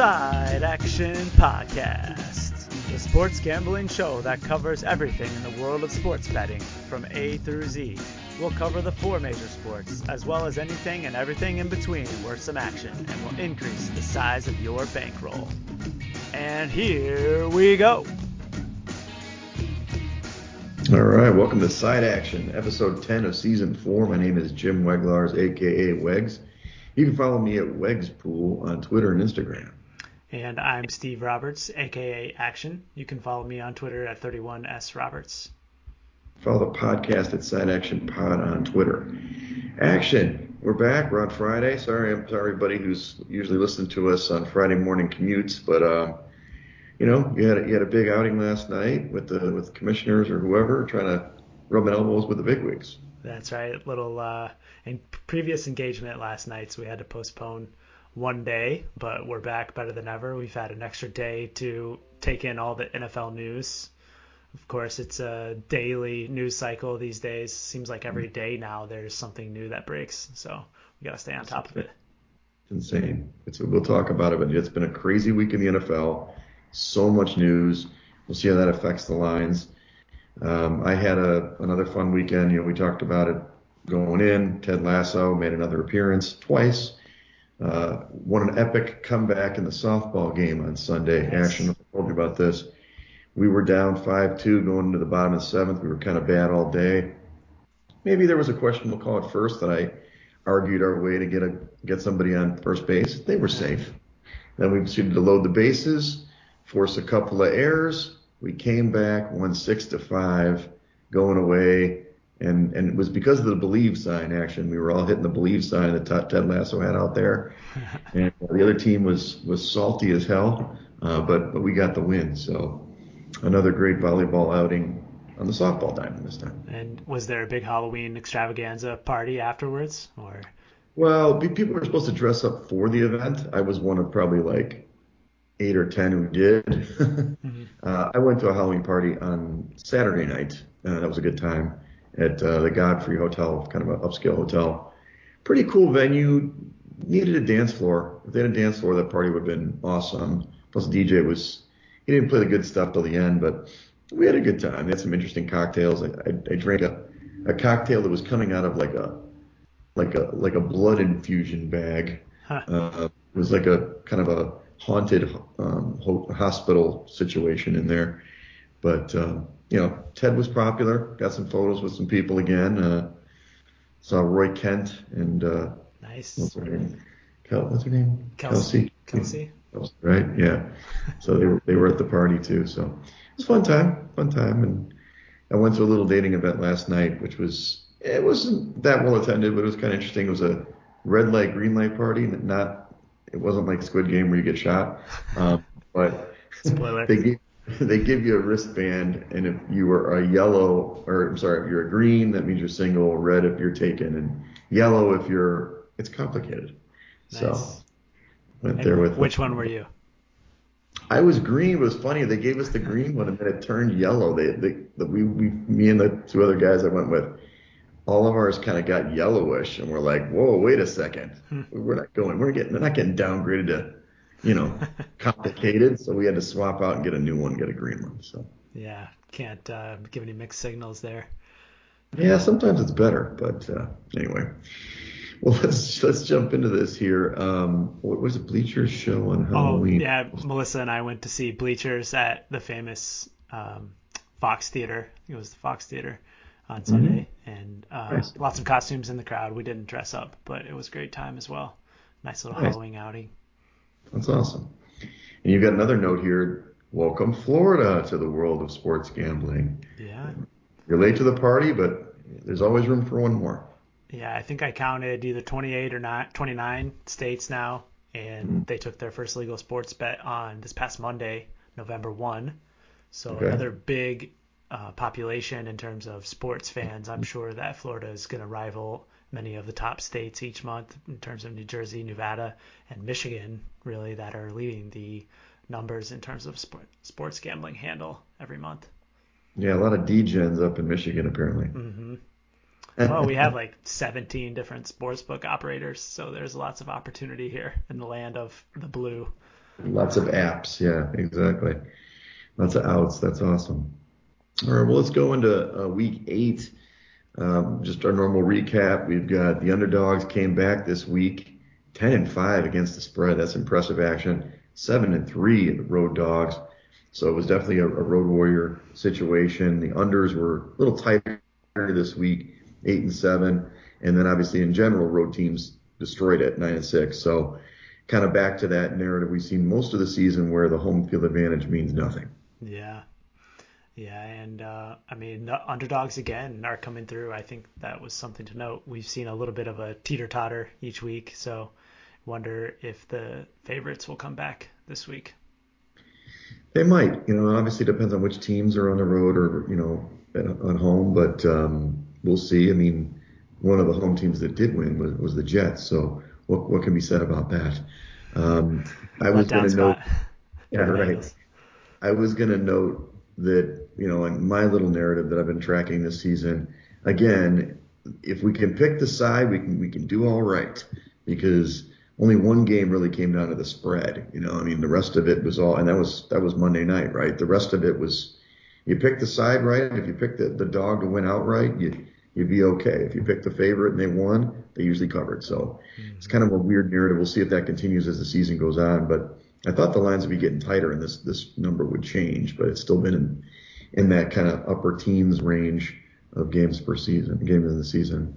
Side Action Podcast, the sports gambling show that covers everything in the world of sports betting from A through Z. We'll cover the four major sports, as well as anything and everything in between worth some action, and will increase the size of your bankroll. And here we go. All right, welcome to Side Action, episode 10 of season 4. My name is Jim Weglars, aka Wegs. You can follow me at Wegspool on Twitter and Instagram. And I'm Steve Roberts, aka Action. You can follow me on Twitter at 31S Roberts. Follow the podcast at Side Action Pod on Twitter. Action, we're back. We're on Friday. Sorry, I'm sorry, everybody who's usually listening to us on Friday morning commutes, but uh, you know, you had a, you had a big outing last night with the with commissioners or whoever trying to rub elbows with the bigwigs. That's right. Little uh, in previous engagement last night, so we had to postpone one day, but we're back better than ever. We've had an extra day to take in all the NFL news. Of course, it's a daily news cycle these days. Seems like every day now there's something new that breaks, so we got to stay on top of it. It's insane. It's, we'll talk about it, but it's been a crazy week in the NFL so much news. We'll see how that affects the lines. Um, I had a another fun weekend. You know, we talked about it going in. Ted Lasso made another appearance twice. Uh, won an epic comeback in the softball game on Sunday. Yes. Ashton, I told you about this. We were down 5-2 going into the bottom of the seventh. We were kind of bad all day. Maybe there was a questionable call at first that I argued our way to get a get somebody on first base. They were safe. Then we proceeded to load the bases force a couple of errors. We came back, won six to five, going away, and and it was because of the believe sign action. We were all hitting the believe sign that Ted Lasso had out there, and the other team was was salty as hell, uh, but but we got the win. So another great volleyball outing on the softball diamond this time. And was there a big Halloween extravaganza party afterwards, or? Well, people were supposed to dress up for the event. I was one of probably like eight or ten who did. mm-hmm. uh, I went to a Halloween party on Saturday night. Uh, that was a good time at uh, the Godfrey Hotel, kind of an upscale hotel. Pretty cool venue. Needed a dance floor. If they had a dance floor, that party would have been awesome. Plus, DJ was he didn't play the good stuff till the end, but we had a good time. We had some interesting cocktails. I, I, I drank a, a cocktail that was coming out of like a like a like a blood infusion bag. Huh. Uh, it was like a kind of a haunted um, hospital situation in there. But um, you know, Ted was popular. Got some photos with some people again. Uh, saw Roy Kent and uh, nice. What's her name? Kel, what's her name? Kelsey. Kelsey. Kelsey. Right. Yeah. So they were they were at the party too. So it was fun time. Fun time. And I went to a little dating event last night, which was it wasn't that well attended, but it was kind of interesting. It was a red light, green light party, not it wasn't like Squid Game where you get shot, um, but they give they give you a wristband, and if you are a yellow, or I'm sorry, if you're a green, that means you're single. Red if you're taken, and yellow if you're. It's complicated. Nice. So went and there with. Which one were you? I was green. It was funny. They gave us the green one, and then it turned yellow. They, they, the, we, we, me and the two other guys I went with, all of ours kind of got yellowish, and we're like, whoa, wait a second, hmm. we're not going, we're getting, they're not getting downgraded to, you know, complicated. So we had to swap out and get a new one, get a green one. So yeah, can't uh, give any mixed signals there. Yeah, sometimes it's better, but uh, anyway. Well, let's let's jump into this here. Um, what was it? Bleachers show on Halloween? Oh yeah, Melissa and I went to see Bleachers at the famous um, Fox Theater. It was the Fox Theater on Sunday, mm-hmm. and uh, nice. lots of costumes in the crowd. We didn't dress up, but it was a great time as well. Nice little nice. Halloween outing. That's awesome. And you've got another note here. Welcome Florida to the world of sports gambling. Yeah. You're late to the party, but there's always room for one more. Yeah, I think I counted either 28 or not 29 states now, and mm-hmm. they took their first legal sports bet on this past Monday, November 1. So okay. another big uh, population in terms of sports fans, I'm sure that Florida is going to rival many of the top states each month in terms of New Jersey, Nevada, and Michigan, really, that are leading the numbers in terms of sport, sports gambling handle every month. Yeah, a lot of degens up in Michigan, apparently. Mm-hmm. well, we have like 17 different sportsbook operators, so there's lots of opportunity here in the land of the blue. Lots of apps, yeah, exactly. Lots of outs. That's awesome. All right, well, let's go into uh, week eight. Um, just our normal recap. We've got the underdogs came back this week, 10 and 5 against the spread. That's impressive action. 7 and 3 the road dogs. So it was definitely a, a road warrior situation. The unders were a little tighter this week, 8 and 7. And then obviously in general, road teams destroyed it, 9 and 6. So kind of back to that narrative we've seen most of the season where the home field advantage means nothing. Yeah. Yeah, and uh, I mean the underdogs again are coming through. I think that was something to note. We've seen a little bit of a teeter totter each week, so wonder if the favorites will come back this week. They might. You know, obviously depends on which teams are on the road or you know on home, but um, we'll see. I mean, one of the home teams that did win was, was the Jets, so what what can be said about that? Um, I was going to note. Yeah, right. I was going to note that, you know, in my little narrative that I've been tracking this season, again, if we can pick the side, we can we can do all right because only one game really came down to the spread. You know, I mean, the rest of it was all, and that was that was Monday night, right? The rest of it was you pick the side right. If you pick the, the dog to win outright, you you'd be okay. If you pick the favorite and they won, they usually covered. So mm-hmm. it's kind of a weird narrative. We'll see if that continues as the season goes on, but I thought the lines would be getting tighter and this this number would change, but it's still been in, in that kind of upper teens range of games per season, games in the season.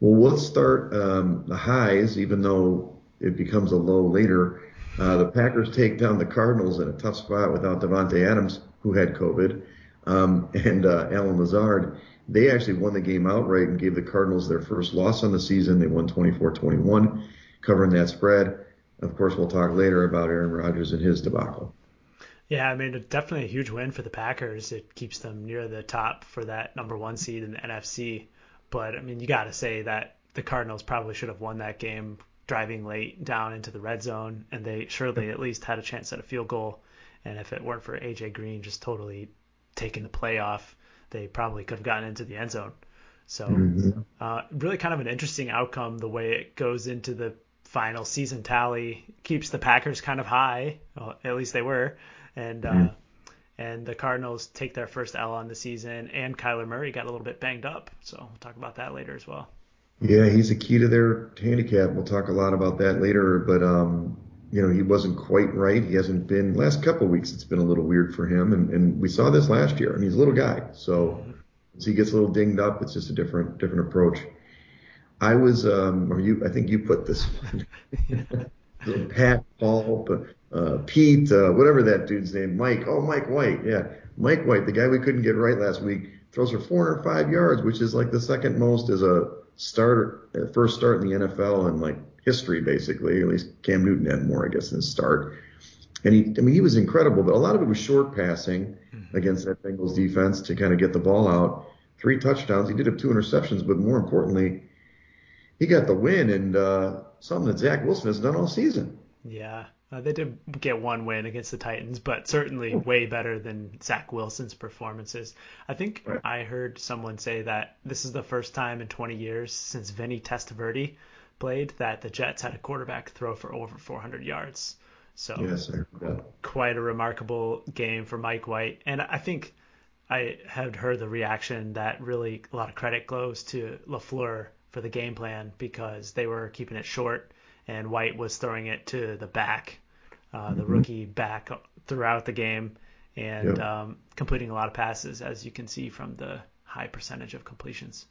Well, let's start um, the highs, even though it becomes a low later. Uh, the Packers take down the Cardinals in a tough spot without Davante Adams, who had COVID, um, and uh, Allen Lazard. They actually won the game outright and gave the Cardinals their first loss on the season. They won 24-21, covering that spread. Of course, we'll talk later about Aaron Rodgers and his debacle. Yeah, I mean, definitely a huge win for the Packers. It keeps them near the top for that number one seed in the NFC. But, I mean, you got to say that the Cardinals probably should have won that game driving late down into the red zone, and they surely at least had a chance at a field goal. And if it weren't for A.J. Green just totally taking the play off, they probably could have gotten into the end zone. So, mm-hmm. uh, really kind of an interesting outcome the way it goes into the final season tally keeps the Packers kind of high. Well, at least they were, and uh, mm. and the Cardinals take their first L on the season, and Kyler Murray got a little bit banged up. So we'll talk about that later as well. Yeah, he's a key to their handicap. We'll talk a lot about that later, but um, you know, he wasn't quite right. He hasn't been last couple of weeks. It's been a little weird for him, and and we saw this last year. I mean, he's a little guy, so. Mm-hmm. As he gets a little dinged up, it's just a different different approach. I was, um, or you, I think you put this one. Pat, Paul, uh, Pete, uh, whatever that dude's name, Mike. Oh, Mike White. Yeah. Mike White, the guy we couldn't get right last week, throws for 405 yards, which is like the second most as a starter, uh, first start in the NFL in like history, basically. At least Cam Newton had more, I guess, in his start. And he, I mean, he was incredible, but a lot of it was short passing mm-hmm. against that Bengals defense to kind of get the ball out. Three touchdowns. He did have two interceptions, but more importantly, he got the win and uh, something that Zach Wilson has done all season. Yeah, uh, they did get one win against the Titans, but certainly way better than Zach Wilson's performances. I think right. I heard someone say that this is the first time in 20 years since Vinny Testaverde played that the Jets had a quarterback throw for over 400 yards. So yes, quite a remarkable game for Mike White. And I think I had heard the reaction that really a lot of credit goes to LaFleur for the game plan because they were keeping it short and White was throwing it to the back, uh, the mm-hmm. rookie back throughout the game and yep. um, completing a lot of passes, as you can see from the high percentage of completions.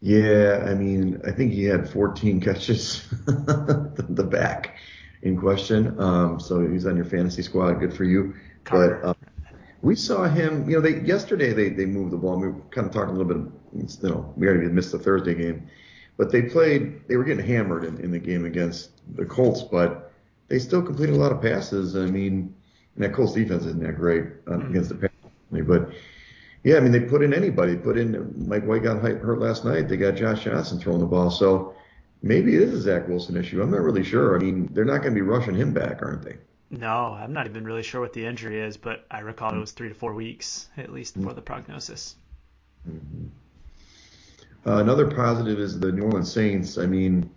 Yeah, I mean, I think he had 14 catches, the back in question. Um, so he's on your fantasy squad. Good for you. Carter. But um, we saw him, you know, they yesterday they they moved the ball. We were kind of talking a little bit you know, we already missed the Thursday game, but they played. They were getting hammered in, in the game against the Colts, but they still completed a lot of passes. I mean, that Colts defense isn't that great uh, mm-hmm. against the Packers, but yeah, I mean they put in anybody. Put in Mike White got hurt last night. They got Josh Johnson throwing the ball, so maybe it is a Zach Wilson issue. I'm not really sure. I mean, they're not going to be rushing him back, aren't they? No, I'm not even really sure what the injury is, but I recall it was three to four weeks at least for the prognosis. Mm-hmm. Uh, another positive is the New Orleans Saints. I mean,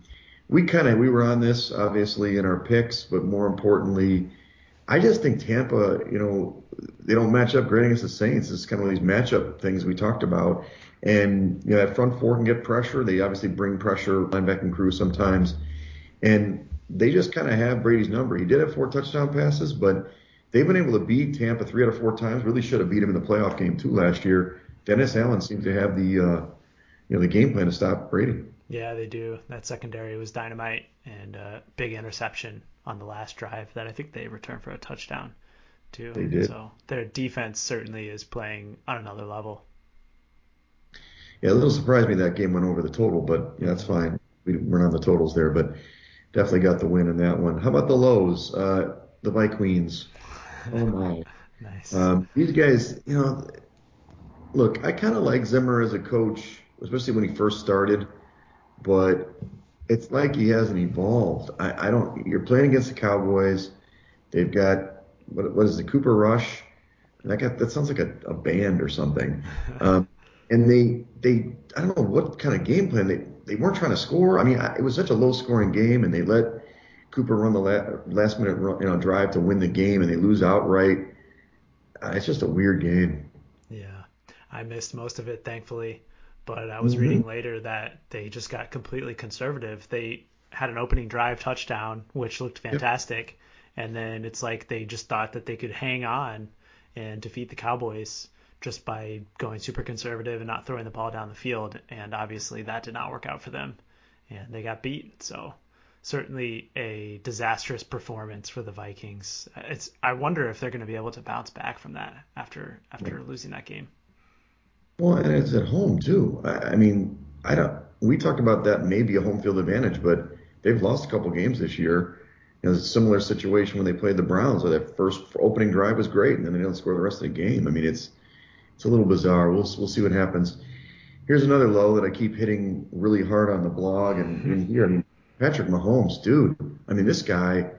we kind of we were on this obviously in our picks, but more importantly, I just think Tampa, you know, they don't match up great against the Saints. It's kind of these matchup things we talked about. And you know, that front four can get pressure. They obviously bring pressure, linebacking crew sometimes. And they just kind of have Brady's number. He did have four touchdown passes, but they've been able to beat Tampa three out of four times. Really should have beat him in the playoff game too last year. Dennis Allen seems to have the uh, you know the game plan to stop Brady. Yeah, they do. That secondary was dynamite and a big interception on the last drive that I think they returned for a touchdown too. They did. So their defense certainly is playing on another level. Yeah, a little surprised me that game went over the total, but yeah, that's fine. We, we're not on the totals there, but definitely got the win in that one. How about the lows? Uh, the Vikings. Oh my. nice. Um, these guys, you know, look, I kind of like Zimmer as a coach, especially when he first started, but it's like he hasn't evolved. I, I don't. You're playing against the Cowboys. They've got what, what is the Cooper Rush? That got that sounds like a, a band or something. Um, and they they I don't know what kind of game plan they they weren't trying to score. I mean, it was such a low scoring game, and they let Cooper run the last, last minute run, you know drive to win the game, and they lose outright. Uh, it's just a weird game. Yeah, I missed most of it, thankfully. But I was mm-hmm. reading later that they just got completely conservative. They had an opening drive touchdown, which looked fantastic, yep. and then it's like they just thought that they could hang on and defeat the Cowboys just by going super conservative and not throwing the ball down the field. And obviously that did not work out for them, and they got beat. So certainly a disastrous performance for the Vikings. It's I wonder if they're going to be able to bounce back from that after after losing that game. Well, and it's at home too. I, I mean, I don't. We talked about that maybe a home field advantage, but they've lost a couple games this year. You know, it's a similar situation when they played the Browns, where that first opening drive was great, and then they don't score the rest of the game. I mean, it's it's a little bizarre. We'll we'll see what happens. Here's another low that I keep hitting really hard on the blog and, and here. I mean, Patrick Mahomes, dude. I mean, this guy.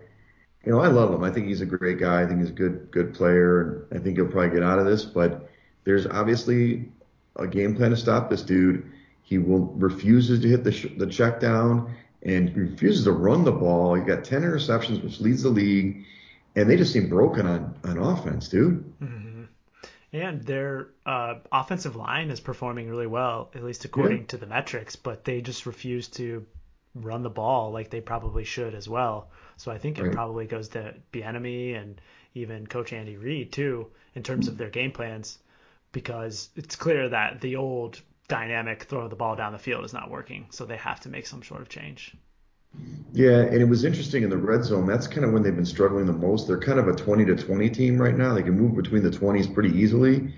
You know, I love him. I think he's a great guy. I think he's a good good player, and I think he'll probably get out of this. But there's obviously a game plan to stop this dude. He will refuses to hit the sh- the check down and he refuses to run the ball. He got 10 interceptions, which leads the league, and they just seem broken on on offense, dude. Mm-hmm. And their uh, offensive line is performing really well, at least according yeah. to the metrics, but they just refuse to run the ball like they probably should as well. So I think it right. probably goes to Bieniemy and even Coach Andy Reid too in terms of their game plans because it's clear that the old dynamic throw the ball down the field is not working. So they have to make some sort of change. Yeah, and it was interesting in the red zone. That's kind of when they've been struggling the most. They're kind of a 20 to 20 team right now. They can move between the 20s pretty easily.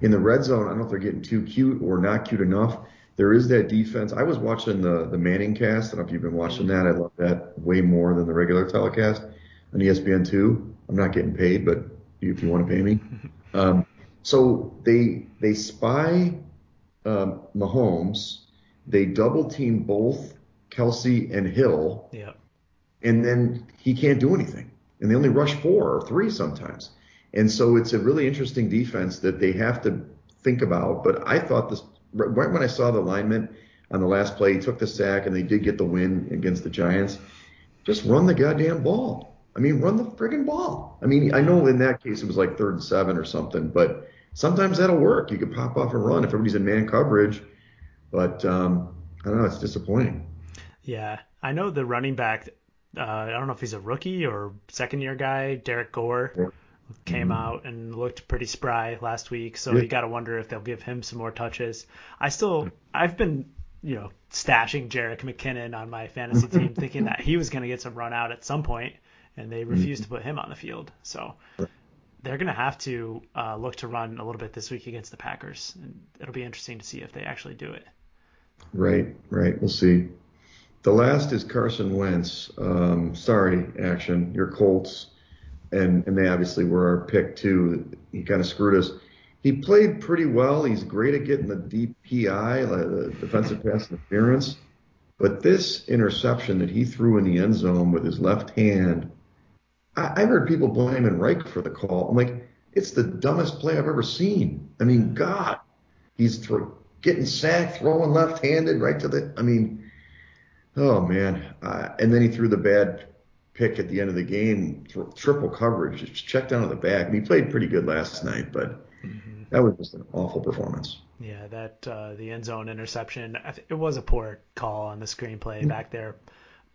In the red zone, I don't know if they're getting too cute or not cute enough. There is that defense. I was watching the the Manning cast. I don't know if you've been watching that. I love that way more than the regular telecast on ESPN2. I'm not getting paid, but if you want to pay me. Um, so they they spy um, Mahomes. They double team both Kelce and Hill. Yeah. And then he can't do anything. And they only rush four or three sometimes. And so it's a really interesting defense that they have to think about. But I thought this right when I saw the alignment on the last play, he took the sack and they did get the win against the Giants. Just run the goddamn ball. I mean, run the friggin' ball. I mean, I know in that case it was like third and seven or something, but sometimes that'll work. You could pop off and run if everybody's in man coverage. But um, I don't know. It's disappointing. Yeah, I know the running back. Uh, I don't know if he's a rookie or second year guy. Derrick Gore yeah. came mm-hmm. out and looked pretty spry last week. So yeah. you got to wonder if they'll give him some more touches. I still, I've been, you know, stashing Jerick McKinnon on my fantasy team, thinking that he was going to get some run out at some point, and they refused mm-hmm. to put him on the field. So they're going to have to uh, look to run a little bit this week against the Packers, and it'll be interesting to see if they actually do it. Right, right. We'll see. The last is Carson Wentz. Um, sorry, action. Your Colts, and and they obviously were our pick too. He kind of screwed us. He played pretty well. He's great at getting the DPI, the defensive pass interference. But this interception that he threw in the end zone with his left hand I, have heard people blaming Reich for the call. I'm like, it's the dumbest play I've ever seen. I mean, God, he's th- getting sacked, throwing left-handed right to the. I mean, oh man. Uh, and then he threw the bad pick at the end of the game, triple coverage, just checked down to the back. And he played pretty good last night, but mm-hmm. that was just an awful performance. Yeah, that uh, the end zone interception. It was a poor call on the screenplay mm-hmm. back there,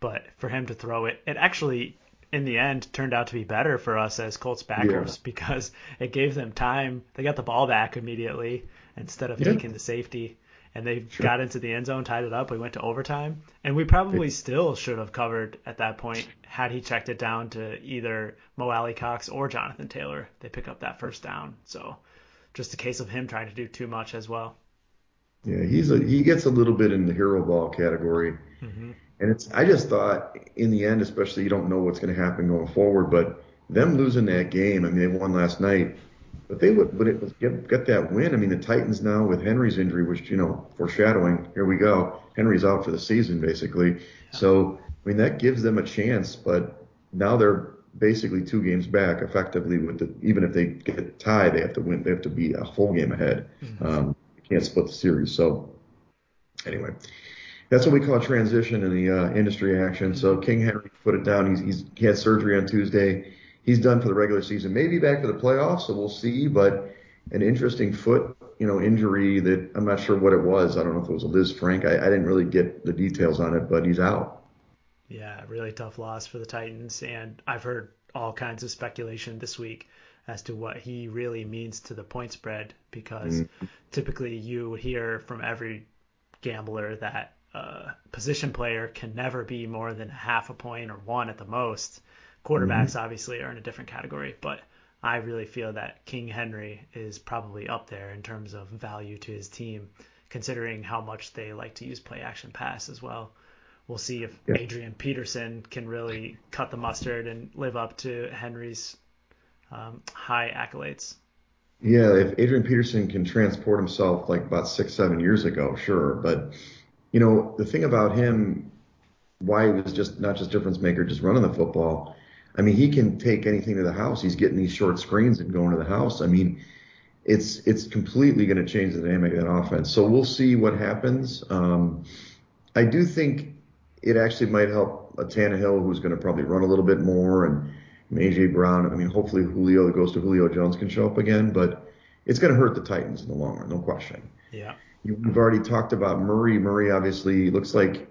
but for him to throw it, it actually in the end turned out to be better for us as Colts backers yeah. because it gave them time. They got the ball back immediately instead of yeah. taking the safety and they sure. got into the end zone, tied it up. We went to overtime, and we probably still should have covered at that point had he checked it down to either Mo Alie-Cox or Jonathan Taylor. They pick up that first down, so just a case of him trying to do too much as well. Yeah, he's a he gets a little bit in the hero ball category, mm-hmm. and it's I just thought in the end, especially you don't know what's going to happen going forward, but them losing that game, I mean they won last night but they would, but it was get, get that win. I mean, the Titans now with Henry's injury, which you know, foreshadowing. Here we go. Henry's out for the season basically. So I mean, that gives them a chance. But now they're basically two games back, effectively. With the even if they get tied, they have to win. They have to be a full game ahead. Mm-hmm. Um, can't split the series. So anyway. That's what we call a transition in the uh, industry action. So King Henry put it down. He's, he's he had surgery on Tuesday he's done for the regular season. Maybe back for the playoffs, so we'll see. But an interesting foot, you know, injury that I'm not sure what it was. I don't know if it was a Lisfranc. I, I didn't really get the details on it, but he's out. Yeah, really tough loss for the Titans, and I've heard all kinds of speculation this week as to what he really means to the point spread because mm-hmm. typically you hear from every gambler that a position player can never be more than half a point or one at the most. Quarterbacks mm-hmm. obviously are in a different category, but I really feel that King Henry is probably up there in terms of value to his team, considering how much they like to use play action pass as well. We'll see if yeah. Adrian Peterson can really cut the mustard and live up to Henry's um, high accolades. Yeah, if Adrian Peterson can transport himself like about six, seven years ago, sure. But you know, the thing about him, why he was just not just difference maker, just running the football, I mean, he can take anything to the house. He's getting these short screens and going to the house. I mean, it's it's completely going to change the dynamic of that offense. So we'll see what happens. Um, I do think it actually might help a Tannehill who's going to probably run a little bit more and AJ Brown. I mean, hopefully Julio that goes to Julio Jones can show up again, but it's going to hurt the Titans in the long run, no question. Yeah. You've already talked about Murray. Murray obviously looks like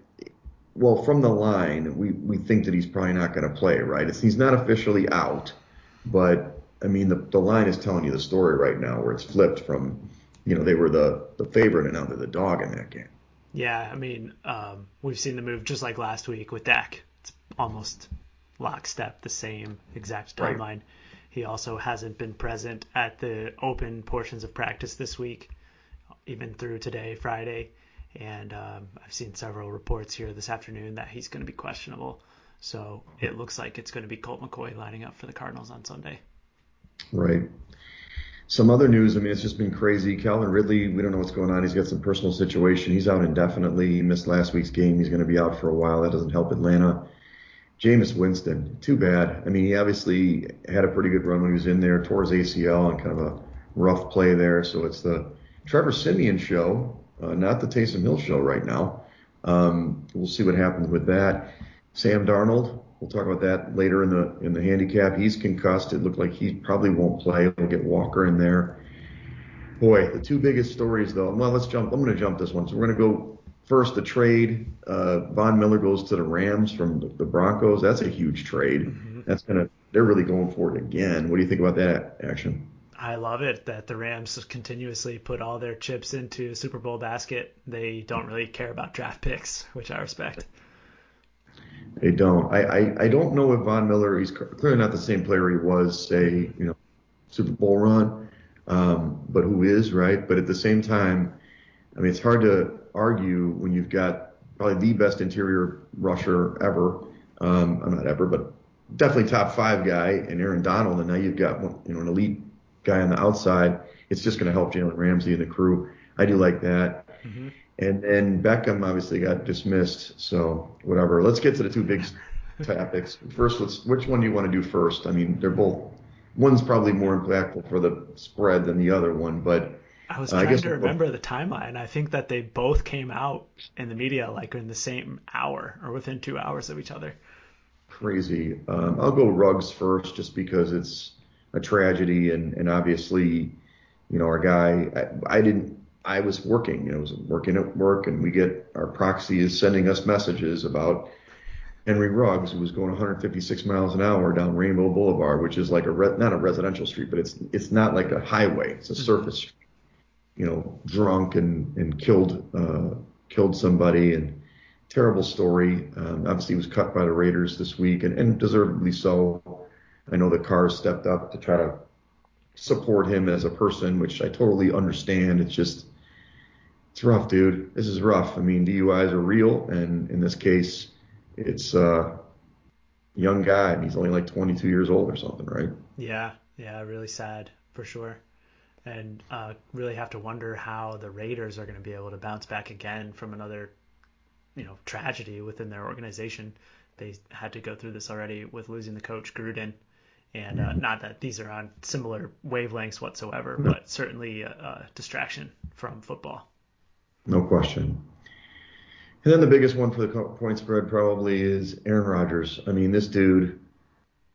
well, from the line, we, we think that he's probably not going to play, right? It's, he's not officially out, but I mean, the, the line is telling you the story right now where it's flipped from, you know, they were the, the favorite and now they're the dog in that game. Yeah, I mean, um, we've seen the move just like last week with Dak. It's almost lockstep, the same exact timeline. Right. He also hasn't been present at the open portions of practice this week, even through today, Friday and um, I've seen several reports here this afternoon that he's going to be questionable. So it looks like it's going to be Colt McCoy lining up for the Cardinals on Sunday. Right. Some other news. I mean, it's just been crazy. Calvin Ridley, we don't know what's going on. He's got some personal situation. He's out indefinitely. He missed last week's game. He's going to be out for a while. That doesn't help Atlanta. Jameis Winston, too bad. I mean, he obviously had a pretty good run when he was in there, tore his ACL and kind of a rough play there. So it's the Trevor Siemian show uh, not the Taysom Hill show right now. Um, we'll see what happens with that. Sam Darnold, we'll talk about that later in the in the handicap. He's concussed. It looked like he probably won't play. We'll get Walker in there. Boy, the two biggest stories though. Well, let's jump. I'm going to jump this one. So we're going to go first. The trade. Uh, Von Miller goes to the Rams from the, the Broncos. That's a huge trade. Mm-hmm. That's going to. They're really going for it again. What do you think about that action? I love it that the Rams continuously put all their chips into Super Bowl basket. They don't really care about draft picks, which I respect. They don't. I, I, I don't know if Von Miller, he's clearly not the same player he was, say, you know, Super Bowl run, um, but who is, right? But at the same time, I mean, it's hard to argue when you've got probably the best interior rusher ever. Um, I'm not ever, but definitely top five guy in Aaron Donald, and now you've got you know an elite guy on the outside. It's just going to help Jalen Ramsey and the crew. I do like that. Mm-hmm. And then Beckham obviously got dismissed, so whatever. Let's get to the two big topics. First, let's which one do you want to do first? I mean, they're both. One's probably more impactful for the spread than the other one, but I was trying uh, I to remember the timeline. I think that they both came out in the media like in the same hour or within two hours of each other. Crazy. Um, I'll go rugs first, just because it's a tragedy, and and obviously, you know, our guy. I, I didn't. I was working. You know, I was working at work, and we get our proxy is sending us messages about Henry Ruggs, who was going 156 miles an hour down Rainbow Boulevard, which is like a re- not a residential street, but it's it's not like a highway; it's a mm-hmm. surface street. You know, drunk and and killed uh, killed somebody, and terrible story. Um, obviously, he was cut by the Raiders this week, and, and deservedly so. I know the Cars stepped up to try to support him as a person, which I totally understand. It's just it's rough, dude. This is rough. I mean, DUIs are real, and in this case it's a young guy, and he's only like 22 years old or something, right? Yeah, yeah, really sad for sure. And uh, really have to wonder how the Raiders are going to be able to bounce back again from another, you know, tragedy within their organization. They had to go through this already with losing the coach Gruden, and uh, not that these are on similar wavelengths whatsoever, but certainly a, a distraction from football. No question. And then the biggest one for the point spread probably is Aaron Rodgers. I mean, this dude,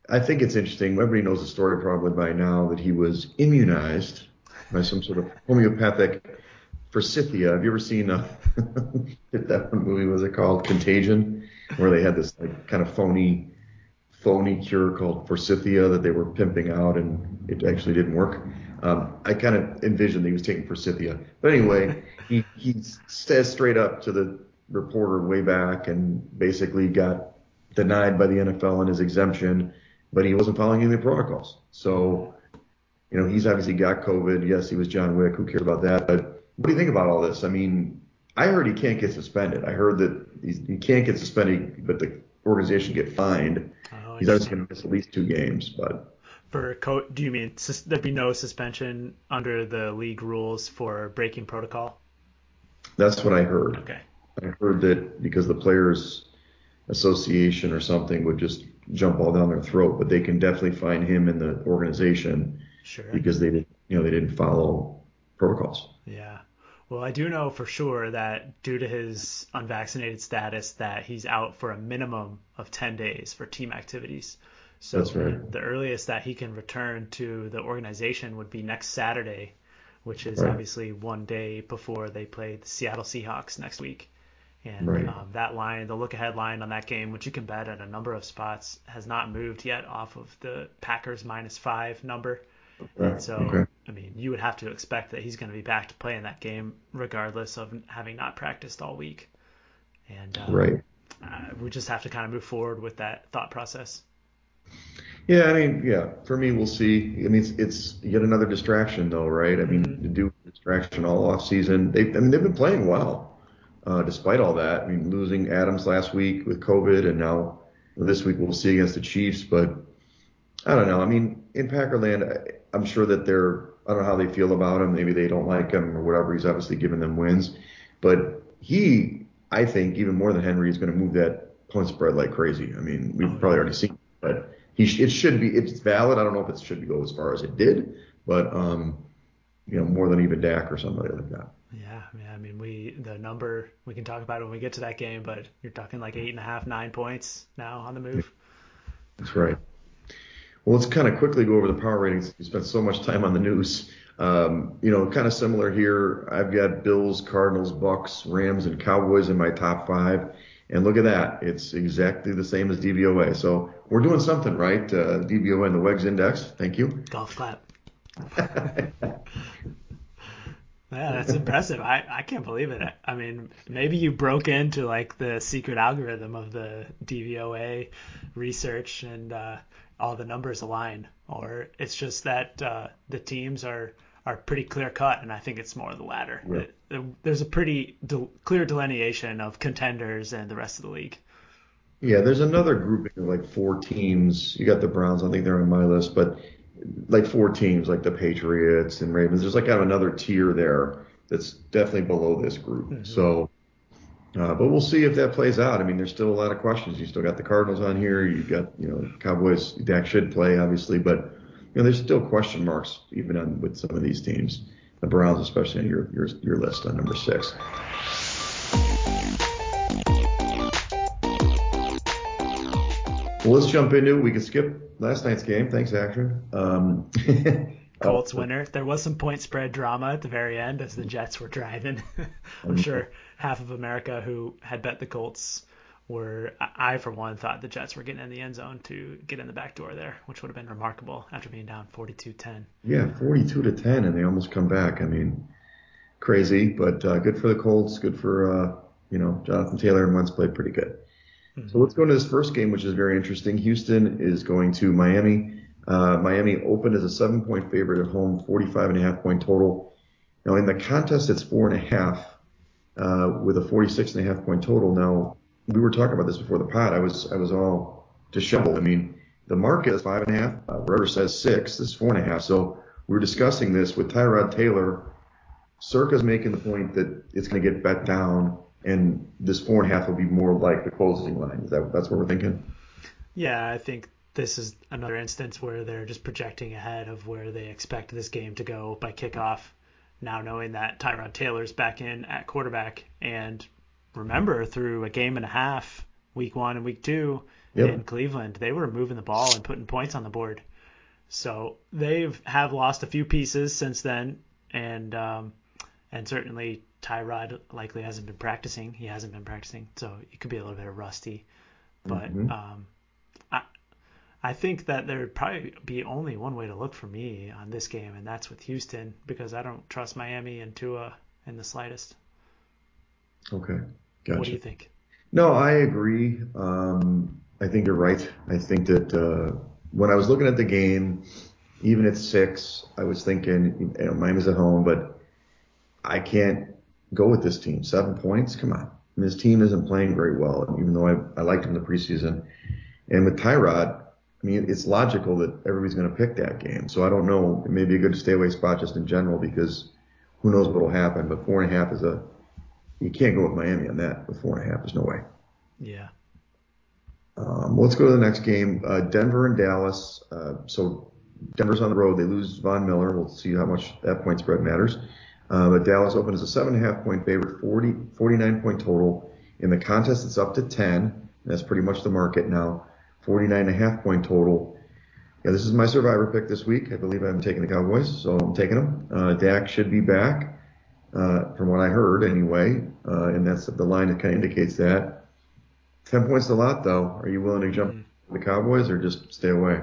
I think it's interesting. Everybody knows the story probably by now that he was immunized by some sort of homeopathic forsythia. Have you ever seen uh, that movie? Was it called Contagion, where they had this like kind of phony, phony cure called forsythia that they were pimping out, and it actually didn't work. Um, I kind of envisioned that he was taking forsythia, but anyway, he he says straight up to the reporter way back and basically got denied by the NFL on his exemption, but he wasn't following any of the protocols. So, you know, he's obviously got COVID. Yes, he was John Wick. Who cares about that? But what do you think about all this? I mean, I heard he can't get suspended. I heard that he can't get suspended, but the organization get fined. He's obviously going to miss at least two games, but. For co- do you mean sus- there'd be no suspension under the league rules for breaking protocol? That's what I heard. Okay. I heard that because the players association or something would just jump all down their throat, but they can definitely find him in the organization sure. because they didn't, you know, they didn't follow protocols. Well, I do know for sure that due to his unvaccinated status, that he's out for a minimum of 10 days for team activities. So That's right. the earliest that he can return to the organization would be next Saturday, which is right. obviously one day before they play the Seattle Seahawks next week. And right. um, that line, the look ahead line on that game, which you can bet at a number of spots, has not moved yet off of the Packers minus five number. Okay. So, okay. I mean, you would have to expect that he's going to be back to play in that game, regardless of having not practiced all week. And uh, right. Uh, we just have to kind of move forward with that thought process. Yeah, I mean, yeah, for me, we'll see. I mean, it's, it's yet another distraction, though, right? I mean, mm-hmm. to do distraction all off season, they, I mean, they've been playing well uh, despite all that. I mean, losing Adams last week with COVID, and now this week we'll see against the Chiefs. But I don't know. I mean, in Packerland, I'm sure that they're. I don't know how they feel about him. Maybe they don't like him or whatever. He's obviously giving them wins, but he, I think, even more than Henry, is going to move that point spread like crazy. I mean, we've oh, probably already seen, it, but he it should be. It's valid. I don't know if it should go as far as it did, but um, you know, more than even Dak or somebody like that. Yeah, yeah. I mean, we the number we can talk about it when we get to that game, but you're talking like eight and a half, nine points now on the move. That's right. Well, let's kind of quickly go over the power ratings. We spent so much time on the news. Um, you know, kind of similar here. I've got Bills, Cardinals, Bucks, Rams, and Cowboys in my top five. And look at that. It's exactly the same as DVOA. So we're doing something right. Uh, DVOA and the WEGS index. Thank you. Golf clap. Yeah, that's impressive. I, I can't believe it. I mean, maybe you broke into like the secret algorithm of the DVOA research and uh, all the numbers align, or it's just that uh, the teams are are pretty clear cut, and I think it's more the latter. There's a pretty de- clear delineation of contenders and the rest of the league. Yeah, there's another grouping of like four teams. You got the Browns. I think they're on my list, but like four teams, like the Patriots and Ravens. There's like kind of another tier there that's definitely below this group. Mm-hmm. So, uh, but we'll see if that plays out. I mean, there's still a lot of questions. You still got the Cardinals on here. You've got you know Cowboys. Dak should play obviously, but you know there's still question marks even on with some of these teams. the Browns, especially on your your, your list on number six. Well, let's jump into it. We can skip last night's game. Thanks, Action. Um, Colts winner. There was some point spread drama at the very end as the Jets were driving. I'm sure half of America who had bet the Colts were, I for one, thought the Jets were getting in the end zone to get in the back door there, which would have been remarkable after being down 42-10. Yeah, 42 to 10, and they almost come back. I mean, crazy, but uh, good for the Colts. Good for uh, you know Jonathan Taylor and Wentz played pretty good. Mm-hmm. So let's go into this first game, which is very interesting. Houston is going to Miami. Uh, Miami opened as a seven point favorite at home, 45 and a half point total. Now in the contest, it's four and a half, uh, with a 46 and a half point total. Now we were talking about this before the pod. I was, I was all disheveled. I mean, the market is five and a half. Uh, Rotor says six. This is four and a half. So we were discussing this with Tyrod Taylor. Circa's making the point that it's going to get bet down and this four and a half will be more like the closing line. Is that that's what we're thinking? Yeah, I think this is another instance where they're just projecting ahead of where they expect this game to go by kickoff. Now knowing that Tyrod Taylor's back in at quarterback, and remember through a game and a half, week one and week two yep. in Cleveland, they were moving the ball and putting points on the board. So they've have lost a few pieces since then, and um, and certainly Tyrod likely hasn't been practicing. He hasn't been practicing, so it could be a little bit of rusty. But mm-hmm. um, I think that there would probably be only one way to look for me on this game, and that's with Houston because I don't trust Miami and Tua in the slightest. Okay, gotcha. What do you think? No, I agree. Um, I think you're right. I think that uh, when I was looking at the game, even at six, I was thinking, you know, Miami's at home, but I can't go with this team. Seven points, come on. And this team isn't playing very well, even though I, I liked him in the preseason. And with Tyrod, I mean, it's logical that everybody's going to pick that game. So I don't know. It may be a good stay away spot just in general because who knows what will happen. But four and a half is a, you can't go with Miami on that with four and a half. There's no way. Yeah. Um, let's go to the next game. Uh, Denver and Dallas. Uh, so Denver's on the road. They lose Von Miller. We'll see how much that point spread matters. Uh, but Dallas opened as a seven and a half point favorite, 40, 49 point total. In the contest, it's up to 10. That's pretty much the market now. 49 and a half point total. Yeah, this is my survivor pick this week. I believe I'm taking the Cowboys, so I'm taking them. Uh, Dak should be back, uh, from what I heard anyway. Uh, and that's the line that kind of indicates that. 10 points a lot though. Are you willing to jump mm-hmm. the Cowboys or just stay away?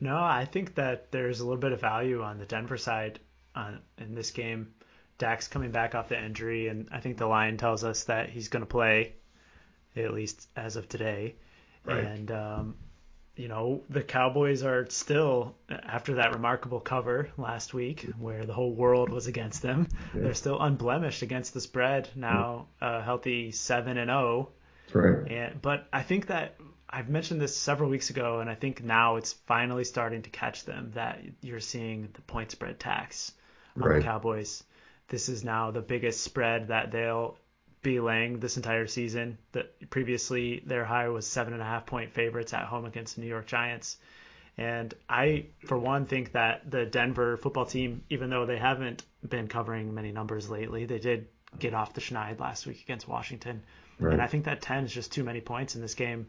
No, I think that there's a little bit of value on the Denver side uh, in this game. Dak's coming back off the injury, and I think the line tells us that he's going to play, at least as of today. Right. And um, you know the Cowboys are still after that remarkable cover last week, mm-hmm. where the whole world was against them. Yeah. They're still unblemished against the spread now, a healthy seven and zero. Oh. Right. And but I think that I've mentioned this several weeks ago, and I think now it's finally starting to catch them that you're seeing the point spread tax on right. the Cowboys. This is now the biggest spread that they'll be laying this entire season. That previously their high was seven and a half point favorites at home against the New York Giants. And I, for one, think that the Denver football team, even though they haven't been covering many numbers lately, they did get off the schneid last week against Washington. Right. And I think that 10 is just too many points in this game.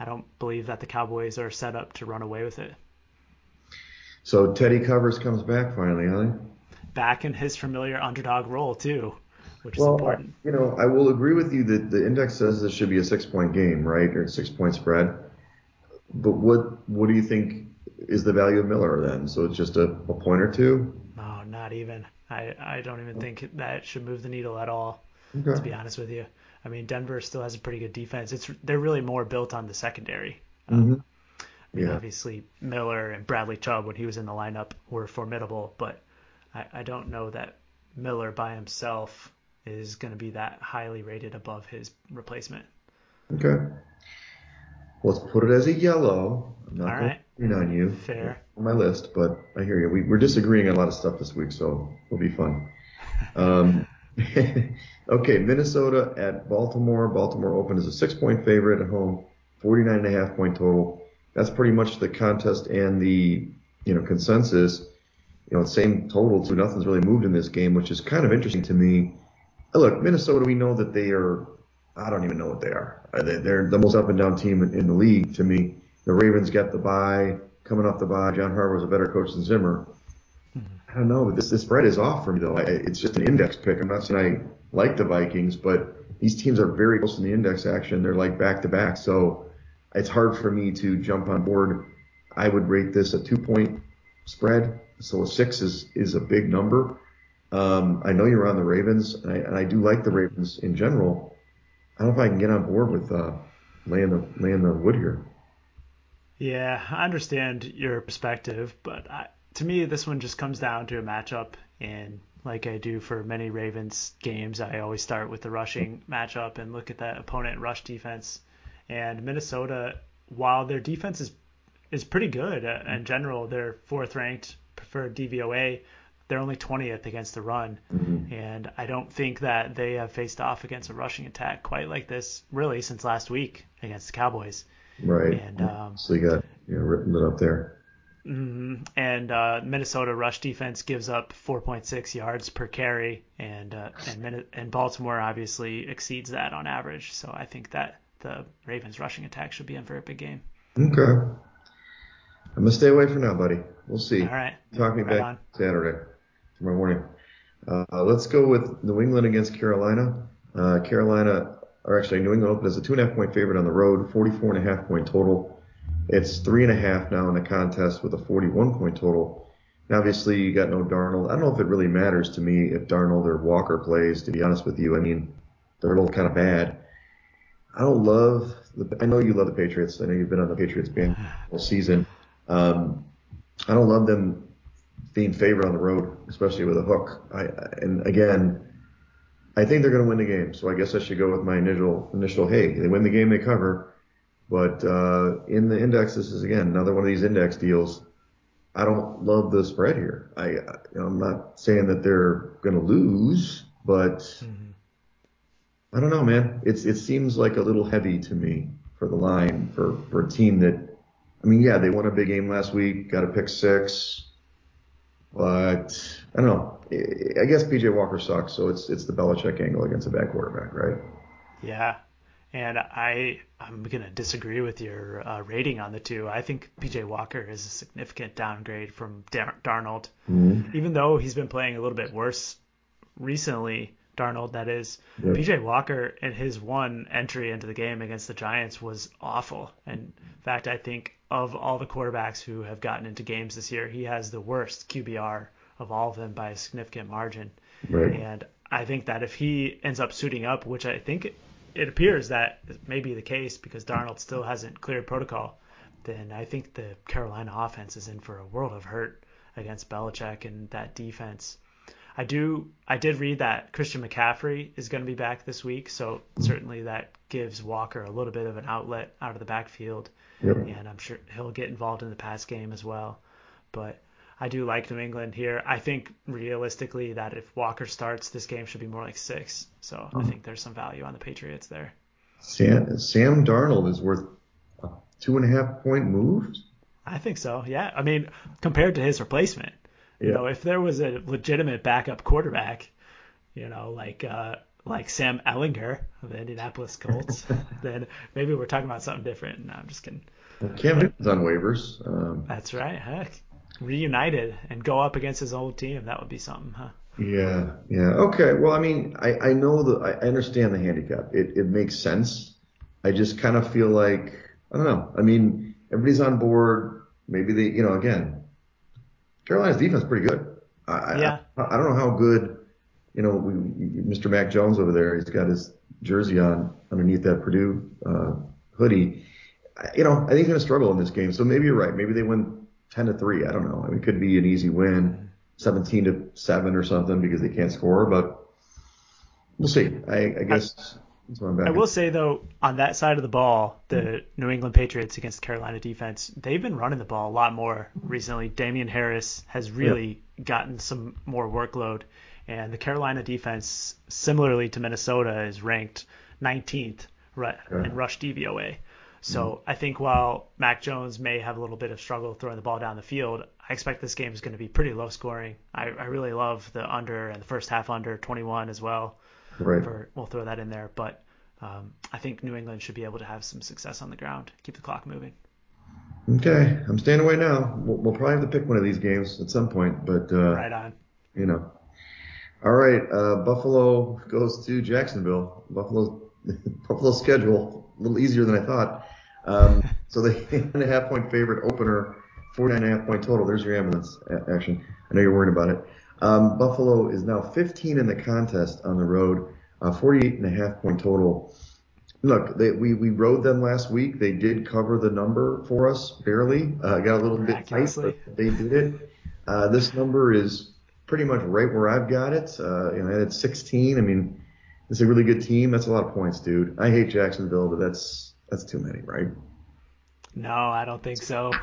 I don't believe that the Cowboys are set up to run away with it. So Teddy Covers comes back finally, huh? back in his familiar underdog role too, which well, is important. You know, I will agree with you that the index says this should be a six point game, right, or a six point spread. But what what do you think is the value of Miller then? So it's just a, a point or two? No, not even. I I don't even think that should move the needle at all. Okay. To be honest with you, I mean Denver still has a pretty good defense. It's they're really more built on the secondary. Mm-hmm. Um, I mean, yeah. obviously Miller and Bradley Chubb when he was in the lineup were formidable, but I, I don't know that Miller by himself is going to be that highly rated above his replacement. Okay. Let's put it as a yellow. I'm not All right. on you. Fair. On my list, but I hear you. We, we're disagreeing on a lot of stuff this week, so it'll be fun. Um, okay, Minnesota at Baltimore. Baltimore opened as a six-point favorite at home, 49 and a half point total. That's pretty much the contest and the you know consensus. you know, same total, so nothing's really moved in this game, which is kind of interesting to me. Look, Minnesota, we know that they are, I don't even know what they are. Uh, they're the most up and down team in the league to me. The Ravens get the bye, coming off the bye. John Harbaugh's a better coach than Zimmer. I don't know, but this this spread is off for me though. I, it's just an index pick. I'm not saying I like the Vikings, but these teams are very close in the index action. They're like back to back, so it's hard for me to jump on board. I would rate this a two point spread, so a six is is a big number. Um, I know you're on the Ravens, and I, and I do like the Ravens in general. I don't know if I can get on board with uh, laying the laying the wood here. Yeah, I understand your perspective, but I, to me, this one just comes down to a matchup. And like I do for many Ravens games, I always start with the rushing matchup and look at that opponent rush defense. And Minnesota, while their defense is is pretty good uh, in general, they're fourth ranked preferred DVOA. They're only 20th against the run, mm-hmm. and I don't think that they have faced off against a rushing attack quite like this really since last week against the Cowboys. Right. And um, so you got you know written it up there. Mm-hmm. And uh, Minnesota rush defense gives up 4.6 yards per carry, and uh, and and Baltimore obviously exceeds that on average. So I think that the Ravens rushing attack should be in for a big game. Okay. I'm gonna stay away for now, buddy. We'll see. All right. Talk me right back on. Saturday, tomorrow morning. Uh, let's go with New England against Carolina. Uh, Carolina, or actually New England opened as a two and a half point favorite on the road, 44 and a half point total. It's three and a half now in the contest with a 41 point total. Now, obviously, you got no Darnold. I don't know if it really matters to me if Darnold or Walker plays, to be honest with you. I mean, they're both kind of bad. I don't love the, I know you love the Patriots. I know you've been on the Patriots band all season. Um, I don't love them being favored on the road, especially with a hook. I, and again, I think they're going to win the game. So I guess I should go with my initial, initial, hey, they win the game, they cover. But uh, in the index, this is again another one of these index deals. I don't love the spread here. I, you know, I'm not saying that they're going to lose, but mm-hmm. I don't know, man. It's it seems like a little heavy to me for the line for for a team that. I mean, yeah, they won a big game last week, got a pick six, but I don't know. I guess PJ Walker sucks, so it's it's the Belichick angle against a bad quarterback, right? Yeah, and I I'm gonna disagree with your uh, rating on the two. I think PJ Walker is a significant downgrade from Dar- Darnold, mm-hmm. even though he's been playing a little bit worse recently. Darnold, that is. Yep. PJ Walker in his one entry into the game against the Giants was awful. And in fact, I think of all the quarterbacks who have gotten into games this year, he has the worst QBR of all of them by a significant margin. Right. And I think that if he ends up suiting up, which I think it appears that may be the case because Darnold still hasn't cleared protocol, then I think the Carolina offense is in for a world of hurt against Belichick and that defense. I do I did read that Christian McCaffrey is going to be back this week, so certainly that gives Walker a little bit of an outlet out of the backfield, yep. and I'm sure he'll get involved in the pass game as well. But I do like New England here. I think realistically that if Walker starts, this game should be more like six. So I hmm. think there's some value on the Patriots there. Sam, Sam Darnold is worth a two and a half point moves. I think so. Yeah. I mean, compared to his replacement, yeah. you know, if there was a legitimate backup quarterback, you know, like uh, like Sam Ehlinger of the Indianapolis Colts, then maybe we're talking about something different. No, I'm just kidding. Well, Cam Newton's on waivers. Um, That's right. Heck reunited and go up against his old team. That would be something, huh? Yeah, yeah. Okay. Well, I mean, I, I know that I understand the handicap. It it makes sense. I just kind of feel like I don't know. I mean, everybody's on board. Maybe they, you know, again, Carolina's defense is pretty good. I, yeah. I, I don't know how good. You know, we, Mr. Mac Jones over there, he's got his jersey on underneath that Purdue uh, hoodie. You know, I think he's going to struggle in this game. So maybe you're right. Maybe they win 10 to 3. I don't know. I mean, it could be an easy win, 17 to 7 or something because they can't score, but we'll see. I, I guess. I, will say though, on that side of the ball, the mm-hmm. New England Patriots against Carolina defense, they've been running the ball a lot more recently. Damien Harris has really yeah. gotten some more workload, and the Carolina defense, similarly to Minnesota, is ranked 19th in rush DVOA. So mm-hmm. I think while Mac Jones may have a little bit of struggle throwing the ball down the field, I expect this game is going to be pretty low scoring. I, I really love the under and the first half under 21 as well. Right. For, we'll throw that in there, but um, I think New England should be able to have some success on the ground, keep the clock moving. Okay, I'm staying away now. We'll, we'll probably have to pick one of these games at some point, but uh, right on. You know. All right, uh, Buffalo goes to Jacksonville. Buffalo Buffalo schedule a little easier than I thought. Um, so the and a half point favorite opener, 49 and a half point total. There's your ambulance action. I know you're worried about it. Um, Buffalo is now 15 in the contest on the road, uh, 48 and a half point total. Look, they, we we rode them last week. They did cover the number for us barely. Uh, got a little bit tight, but they did it. Uh, this number is pretty much right where I've got it. Uh, you know, I had 16. I mean, it's a really good team. That's a lot of points, dude. I hate Jacksonville, but that's that's too many, right? No, I don't think so.